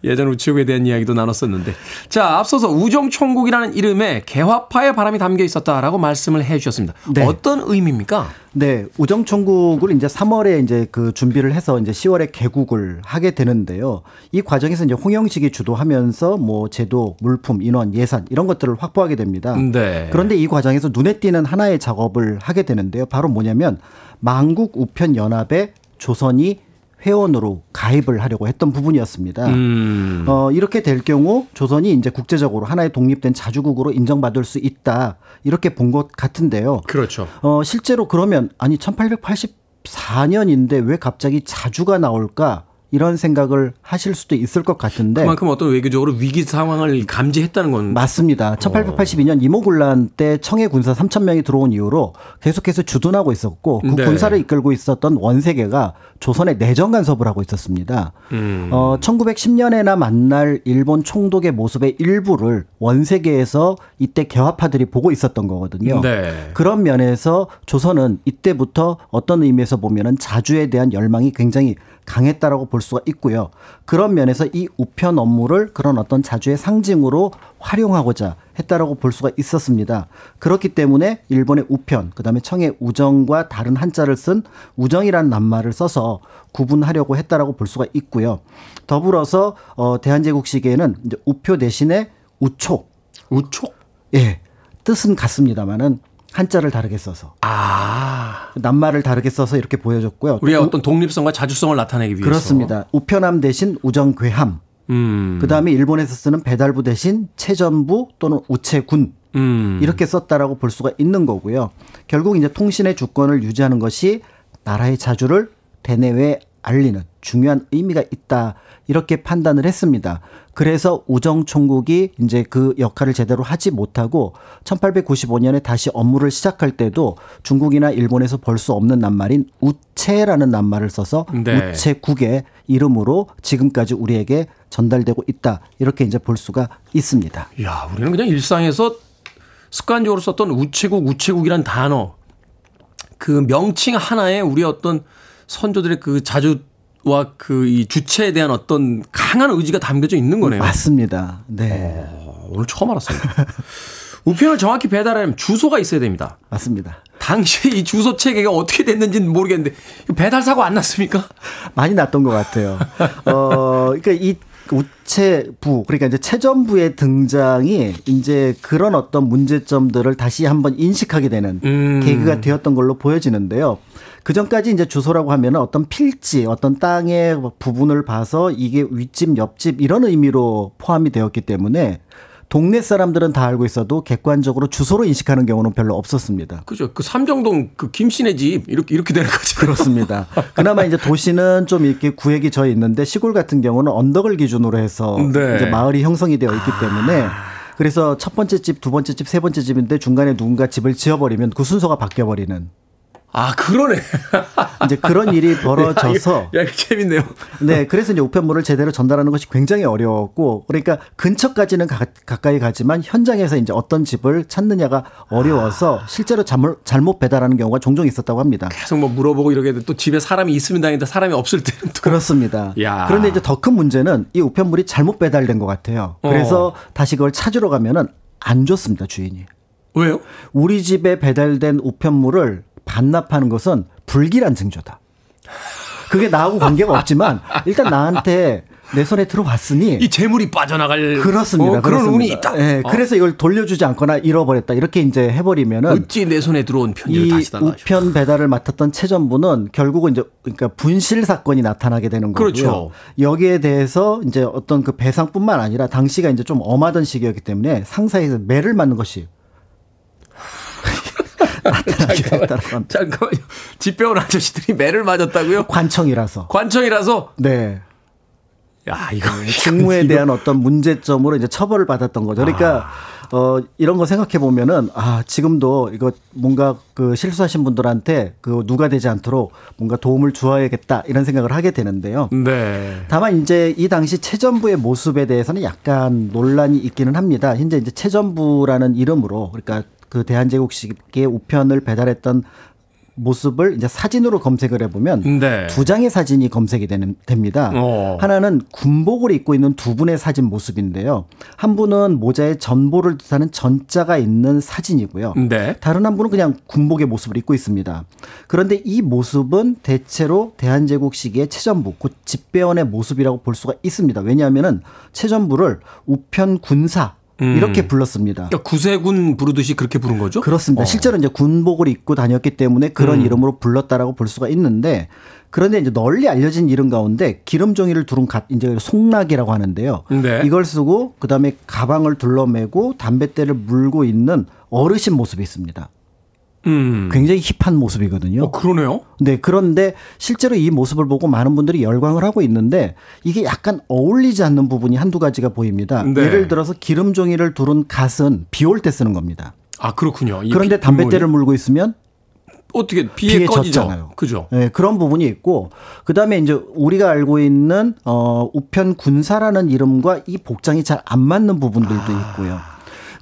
A: 예전 우체국에 대한 이야기도 나눴었는데. 자, 앞서서 우정총국이라는 이름에 개화파의 바람이 담겨 있었다라고 말씀을 해 주셨습니다.
H: 네.
A: 어떤 의미입니까?
H: 네, 우정총국을 이제 3월에 이제 그 준비를 해서 이제 10월에 개국을 하게 되는데요. 이 과정에서 이제 홍영식이 주도하면서 뭐 제도, 물품, 인원, 예산 이런 것들을 확보하게 됩니다.
A: 네.
H: 그런데 이 과정에서 눈에 띄는 하나의 작업을 하게 되는데요. 바로 뭐냐면 만국 우편 연합에 조선이 회원으로 가입을 하려고 했던 부분이었습니다.
A: 음.
H: 어, 이렇게 될 경우 조선이 이제 국제적으로 하나의 독립된 자주국으로 인정받을 수 있다. 이렇게 본 것 같은데요.
A: 그렇죠.
H: 어, 실제로 그러면 아니 1884년인데 왜 갑자기 자주가 나올까? 이런 생각을 하실 수도 있을 것 같은데
A: 그만큼 어떤 외교적으로 위기 상황을 감지했다는 건
H: 맞습니다. 1882년 이모군란 때 청해 군사 3천 명이 들어온 이후로 계속해서 주둔하고 있었고 그
A: 네.
H: 군사를 이끌고 있었던 원세계가 조선의 내정 간섭을 하고 있었습니다.
A: 음.
H: 어, 1910년에나 만날 일본 총독의 모습의 일부를 원세계에서 이때 개화파들이 보고 있었던 거거든요.
A: 네.
H: 그런 면에서 조선은 이때부터 어떤 의미에서 보면은 자주에 대한 열망이 굉장히 강했다라고 볼 수가 있고요. 그런 면에서 이 우편 업무를 그런 어떤 자주의 상징으로 활용하고자 했다라고 볼 수가 있었습니다. 그렇기 때문에 일본의 우편, 그다음에 청의 우정과 다른 한자를 쓴 우정이라는 낱말을 써서 구분하려고 했다라고 볼 수가 있고요. 더불어서 어 대한제국 시기에는 이제 우표 대신에 우촉,
A: 우촉?
H: 예, 뜻은 같습니다만은 한자를 다르게 써서
A: 아.
H: 낱말을 다르게 써서 이렇게 보여줬고요.
A: 우리의
H: 우-
A: 어떤 독립성과 자주성을 나타내기 위해서.
H: 그렇습니다. 우편함 대신 우정괴함.
A: 음.
H: 그 다음에 일본에서 쓰는 배달부 대신 체전부 또는 우체군.
A: 음.
H: 이렇게 썼다라고 볼 수가 있는 거고요. 결국 이제 통신의 주권을 유지하는 것이 나라의 자주를 대내외에 알리는 중요한 의미가 있다. 이렇게 판단을 했습니다. 그래서 우정 총국이 이제 그 역할을 제대로 하지 못하고 1895년에 다시 업무를 시작할 때도 중국이나 일본에서 볼 수 없는 낱말인 우체라는 낱말을 써서
A: 네.
H: 우체국의 이름으로 지금까지 우리에게 전달되고 있다. 이렇게 이제 볼 수가 있습니다.
A: 야, 우리는 그냥 일상에서 습관적으로 썼던 우체국, 우체국이란 단어, 그 명칭 하나에 우리 어떤 선조들의 그 자주 와 그 이 주체에 대한 어떤 강한 의지가 담겨져 있는 거네요.
H: 맞습니다. 네.
A: 어, 오늘 처음 알았습니다. 우편을 정확히 배달하려면 주소가 있어야 됩니다.
H: 맞습니다.
A: 당시 이 주소 체계가 어떻게 됐는지는 모르겠는데 배달 사고 안 났습니까?
H: 많이 났던 것 같아요. 어, 그러니까 이 우체부, 그러니까 이제 체전부의 등장이 이제 그런 어떤 문제점들을 다시 한번 인식하게 되는
A: 음.
H: 계기가 되었던 걸로 보여지는데요. 그 전까지 이제 주소라고 하면은 어떤 필지, 어떤 땅의 부분을 봐서 이게 윗집, 옆집 이런 의미로 포함이 되었기 때문에 동네 사람들은 다 알고 있어도 객관적으로 주소로 인식하는 경우는 별로 없었습니다.
A: 그죠. 그 삼정동 그 김씨네 집 이렇게 이렇게 되는 거죠.
H: 그렇습니다. 그나마 이제 도시는 좀 이렇게 구획이 져 있는데 시골 같은 경우는 언덕을 기준으로 해서
A: 네.
H: 이제 마을이 형성이 되어 있기 때문에 그래서 첫 번째 집, 두 번째 집, 세 번째 집인데 중간에 누군가 집을 지어버리면 그 순서가 바뀌어버리는
A: 아 그러네.
H: 이제 그런 일이 벌어져서
A: 야 이거 재밌네요.
H: 네, 그래서 이제 우편물을 제대로 전달하는 것이 굉장히 어려웠고, 그러니까 근처까지는 가, 가까이 가지만 현장에서 이제 어떤 집을 찾느냐가 어려워서 실제로 잘못, 잘못 배달하는 경우가 종종 있었다고 합니다.
A: 계속 뭐 물어보고 이러게 돼. 또 집에 사람이 있으면 다행인데 사람이 없을 때는 또
H: 그렇습니다.
A: 야.
H: 그런데 이제 더 큰 문제는 이 우편물이 잘못 배달된 것 같아요. 그래서 다시 그걸 찾으러 가면은 안 줬습니다, 주인이.
A: 왜요?
H: 우리 집에 배달된 우편물을 반납하는 것은 불길한 징조다. 그게 나하고 관계가 없지만 일단 나한테 내 손에 들어왔으니
A: 이 재물이 빠져나갈
H: 그렇습니다.
A: 어, 그런. 운이 있다.
H: 예,
A: 어.
H: 그래서 이걸 돌려주지 않거나 잃어버렸다 이렇게 이제 해버리면은
A: 어찌 내 손에 들어온 편지를
H: 이
A: 다시 달라.
H: 우편 배달을 맡았던 최전부는 결국은 이제 그러니까 분실 사건이 나타나게 되는 거고요.
A: 그렇죠.
H: 여기에 대해서 이제 어떤 그 배상뿐만 아니라 당시가 이제 좀 엄하던 시기였기 때문에 상사에서 매를 맞는 것이 겁니다.
A: 잠깐만요. 집배원 아저씨들이 매를 맞았다고요?
H: 관청이라서.
A: 관청이라서
H: 네.
A: 야 이거
H: 직무에
A: 이거-
H: 대한 어떤 문제점으로 이제 처벌을 받았던 거죠. 그러니까 어 이런 거 생각해 보면은 아 지금도 이거 뭔가 그 실수하신 분들한테 그 누가 되지 않도록 뭔가 도움을 주어야겠다 이런 생각을 하게 되는데요.
A: 네.
H: 다만 이제 이 당시 체전부의 모습에 대해서는 약간 논란이 있기는 합니다. 현재 이제 체전부라는 이름으로 그러니까 그 대한제국식의 우편을 배달했던 모습을 이제 사진으로 검색을 해보면
A: 네.
H: 두 장의 사진이 검색이 되는, 됩니다.
A: 어.
H: 하나는 군복을 입고 있는 두 분의 사진 모습인데요. 한 분은 모자에 전보를 뜻하는 전자가 있는 사진이고요.
A: 네.
H: 다른 한 분은 그냥 군복의 모습을 입고 있습니다. 그런데 이 모습은 대체로 대한제국 시기의 체전부, 곧 집배원의 모습이라고 볼 수가 있습니다. 왜냐하면은 체전부를 우편 군사 이렇게 불렀습니다.
A: 그러니까 구세군 부르듯이 그렇게 부른 거죠?
H: 그렇습니다.
A: 어.
H: 실제로 이제 군복을 입고 다녔기 때문에 그런
A: 음.
H: 이름으로 불렀다라고 볼 수가 있는데 그런데 이제 널리 알려진 이름 가운데 기름종이를 두른 가, 이제 송락이라고 하는데요.
A: 네.
H: 이걸 쓰고 그다음에 가방을 둘러매고 담뱃대를 물고 있는 어르신 모습이 있습니다.
A: 음.
H: 굉장히 힙한 모습이거든요.
A: 어, 그러네요.
H: 네, 그런데 실제로 이 모습을 보고 많은 분들이 열광을 하고 있는데 이게 약간 어울리지 않는 부분이 한두 가지가 보입니다.
A: 네.
H: 예를 들어서 기름 종이를 두른 갓은 비 올 때 쓰는 겁니다.
A: 아 그렇군요. 이
H: 그런데 담뱃대를 물고 있으면
A: 어떻게 비에,
H: 비에
A: 꺼지죠?
H: 젖잖아요.
A: 그죠?
H: 네, 그런 부분이 있고 그다음에 이제 우리가 알고 있는 어 우편 군사라는 이름과 이 복장이 잘 안 맞는 부분들도
A: 아.
H: 있고요.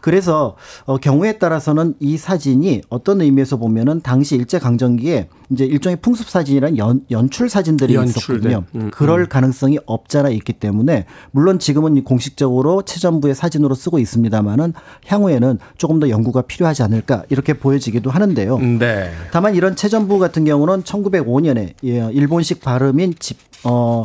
H: 그래서 어 경우에 따라서는 이 사진이 어떤 의미에서 보면은 당시 일제 강점기에 이제 일종의 풍습 사진이란 연, 연출 사진들이
A: 연출된.
H: 있었거든요.
A: 음,
H: 그럴 가능성이 없잖아 있기 때문에 물론 지금은 공식적으로 체전부의 사진으로 쓰고 있습니다만은 향후에는 조금 더 연구가 필요하지 않을까 이렇게 보여지기도 하는데요.
A: 네.
H: 다만 이런 체전부 같은 경우는 1905년에 예, 일본식 발음인 집, 어,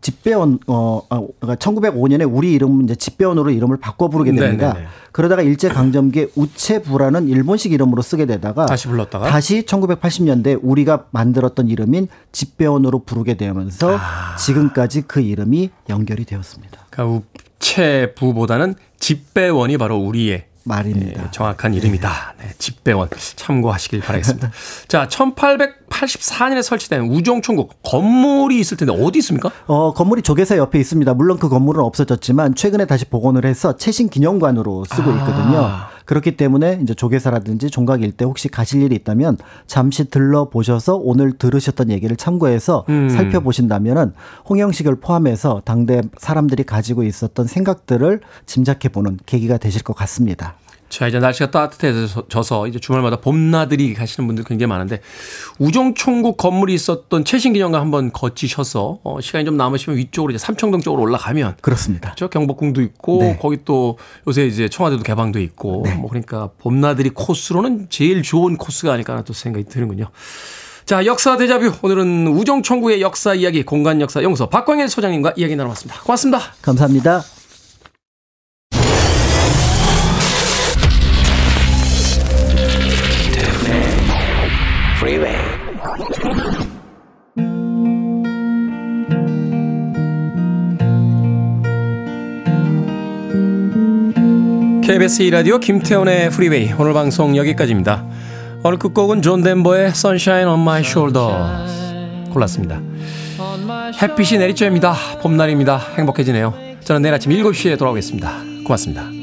H: 집배원, 어, 아, 그러니까 1905년에 우리 이름 이제 집배원으로 이름을 바꿔 부르게 됩니다.
A: 네네네.
H: 그러다가 일제 강점기에 우체부라는 일본식 이름으로 쓰게 되다가
A: 다시 불렀다가?
H: 다시 1980년대 우리가 만들었던 이름인 집배원으로 부르게 되면서
A: 아.
H: 지금까지 그 이름이 연결이 되었습니다.
A: 그러니까 우체부보다는 집배원이 바로 우리의
H: 말입니다.
A: 네, 정확한 이름이다. 네, 집배원 참고하시길 바라겠습니다. 자, 1884년에 설치된 우종총국 건물이 있을 텐데 어디 있습니까?
H: 어, 건물이 조계사 옆에 있습니다. 물론 그 건물은 없어졌지만 최근에 다시 복원을 해서 최신 기념관으로 쓰고 있거든요.
A: 아.
H: 그렇기 때문에 이제 조계사라든지 종각 일대 혹시 가실 일이 있다면 잠시 들러 보셔서 오늘 들으셨던 얘기를 참고해서
A: 음. 살펴보신다면은
H: 홍영식을 포함해서 당대 사람들이 가지고 있었던 생각들을 짐작해 보는 계기가 되실 것 같습니다.
A: 자, 이제 날씨가 따뜻해져서 이제 주말마다 봄나들이 가시는 분들 굉장히 많은데 우종총국 건물이 있었던 최신기념관 한번 거치셔서 어, 시간이 좀 남으시면 위쪽으로 이제 삼청동 쪽으로 올라가면
H: 그렇습니다.
A: 저 경복궁도 있고
H: 네.
A: 거기 또 요새 이제 청와대도 개방돼 있고 뭐 그러니까 봄나들이 코스로는 제일 좋은 코스가 아닐까 하는 또 생각이 드는군요. 자, 역사 대자뷰. 오늘은 우종총국의 역사 이야기 공간 역사 연구소 박광일 소장님과 이야기 나눠봤습니다. 고맙습니다.
H: 감사합니다.
A: KBS 2라디오 김태훈의 프리웨이 오늘 방송 여기까지입니다. 오늘 끝곡은 존 덴버의 Sunshine on My Shoulders 골랐습니다. 햇빛이 내리쬐입니다. 봄날입니다. 행복해지네요. 저는 내일 아침 7시에 돌아오겠습니다. 고맙습니다.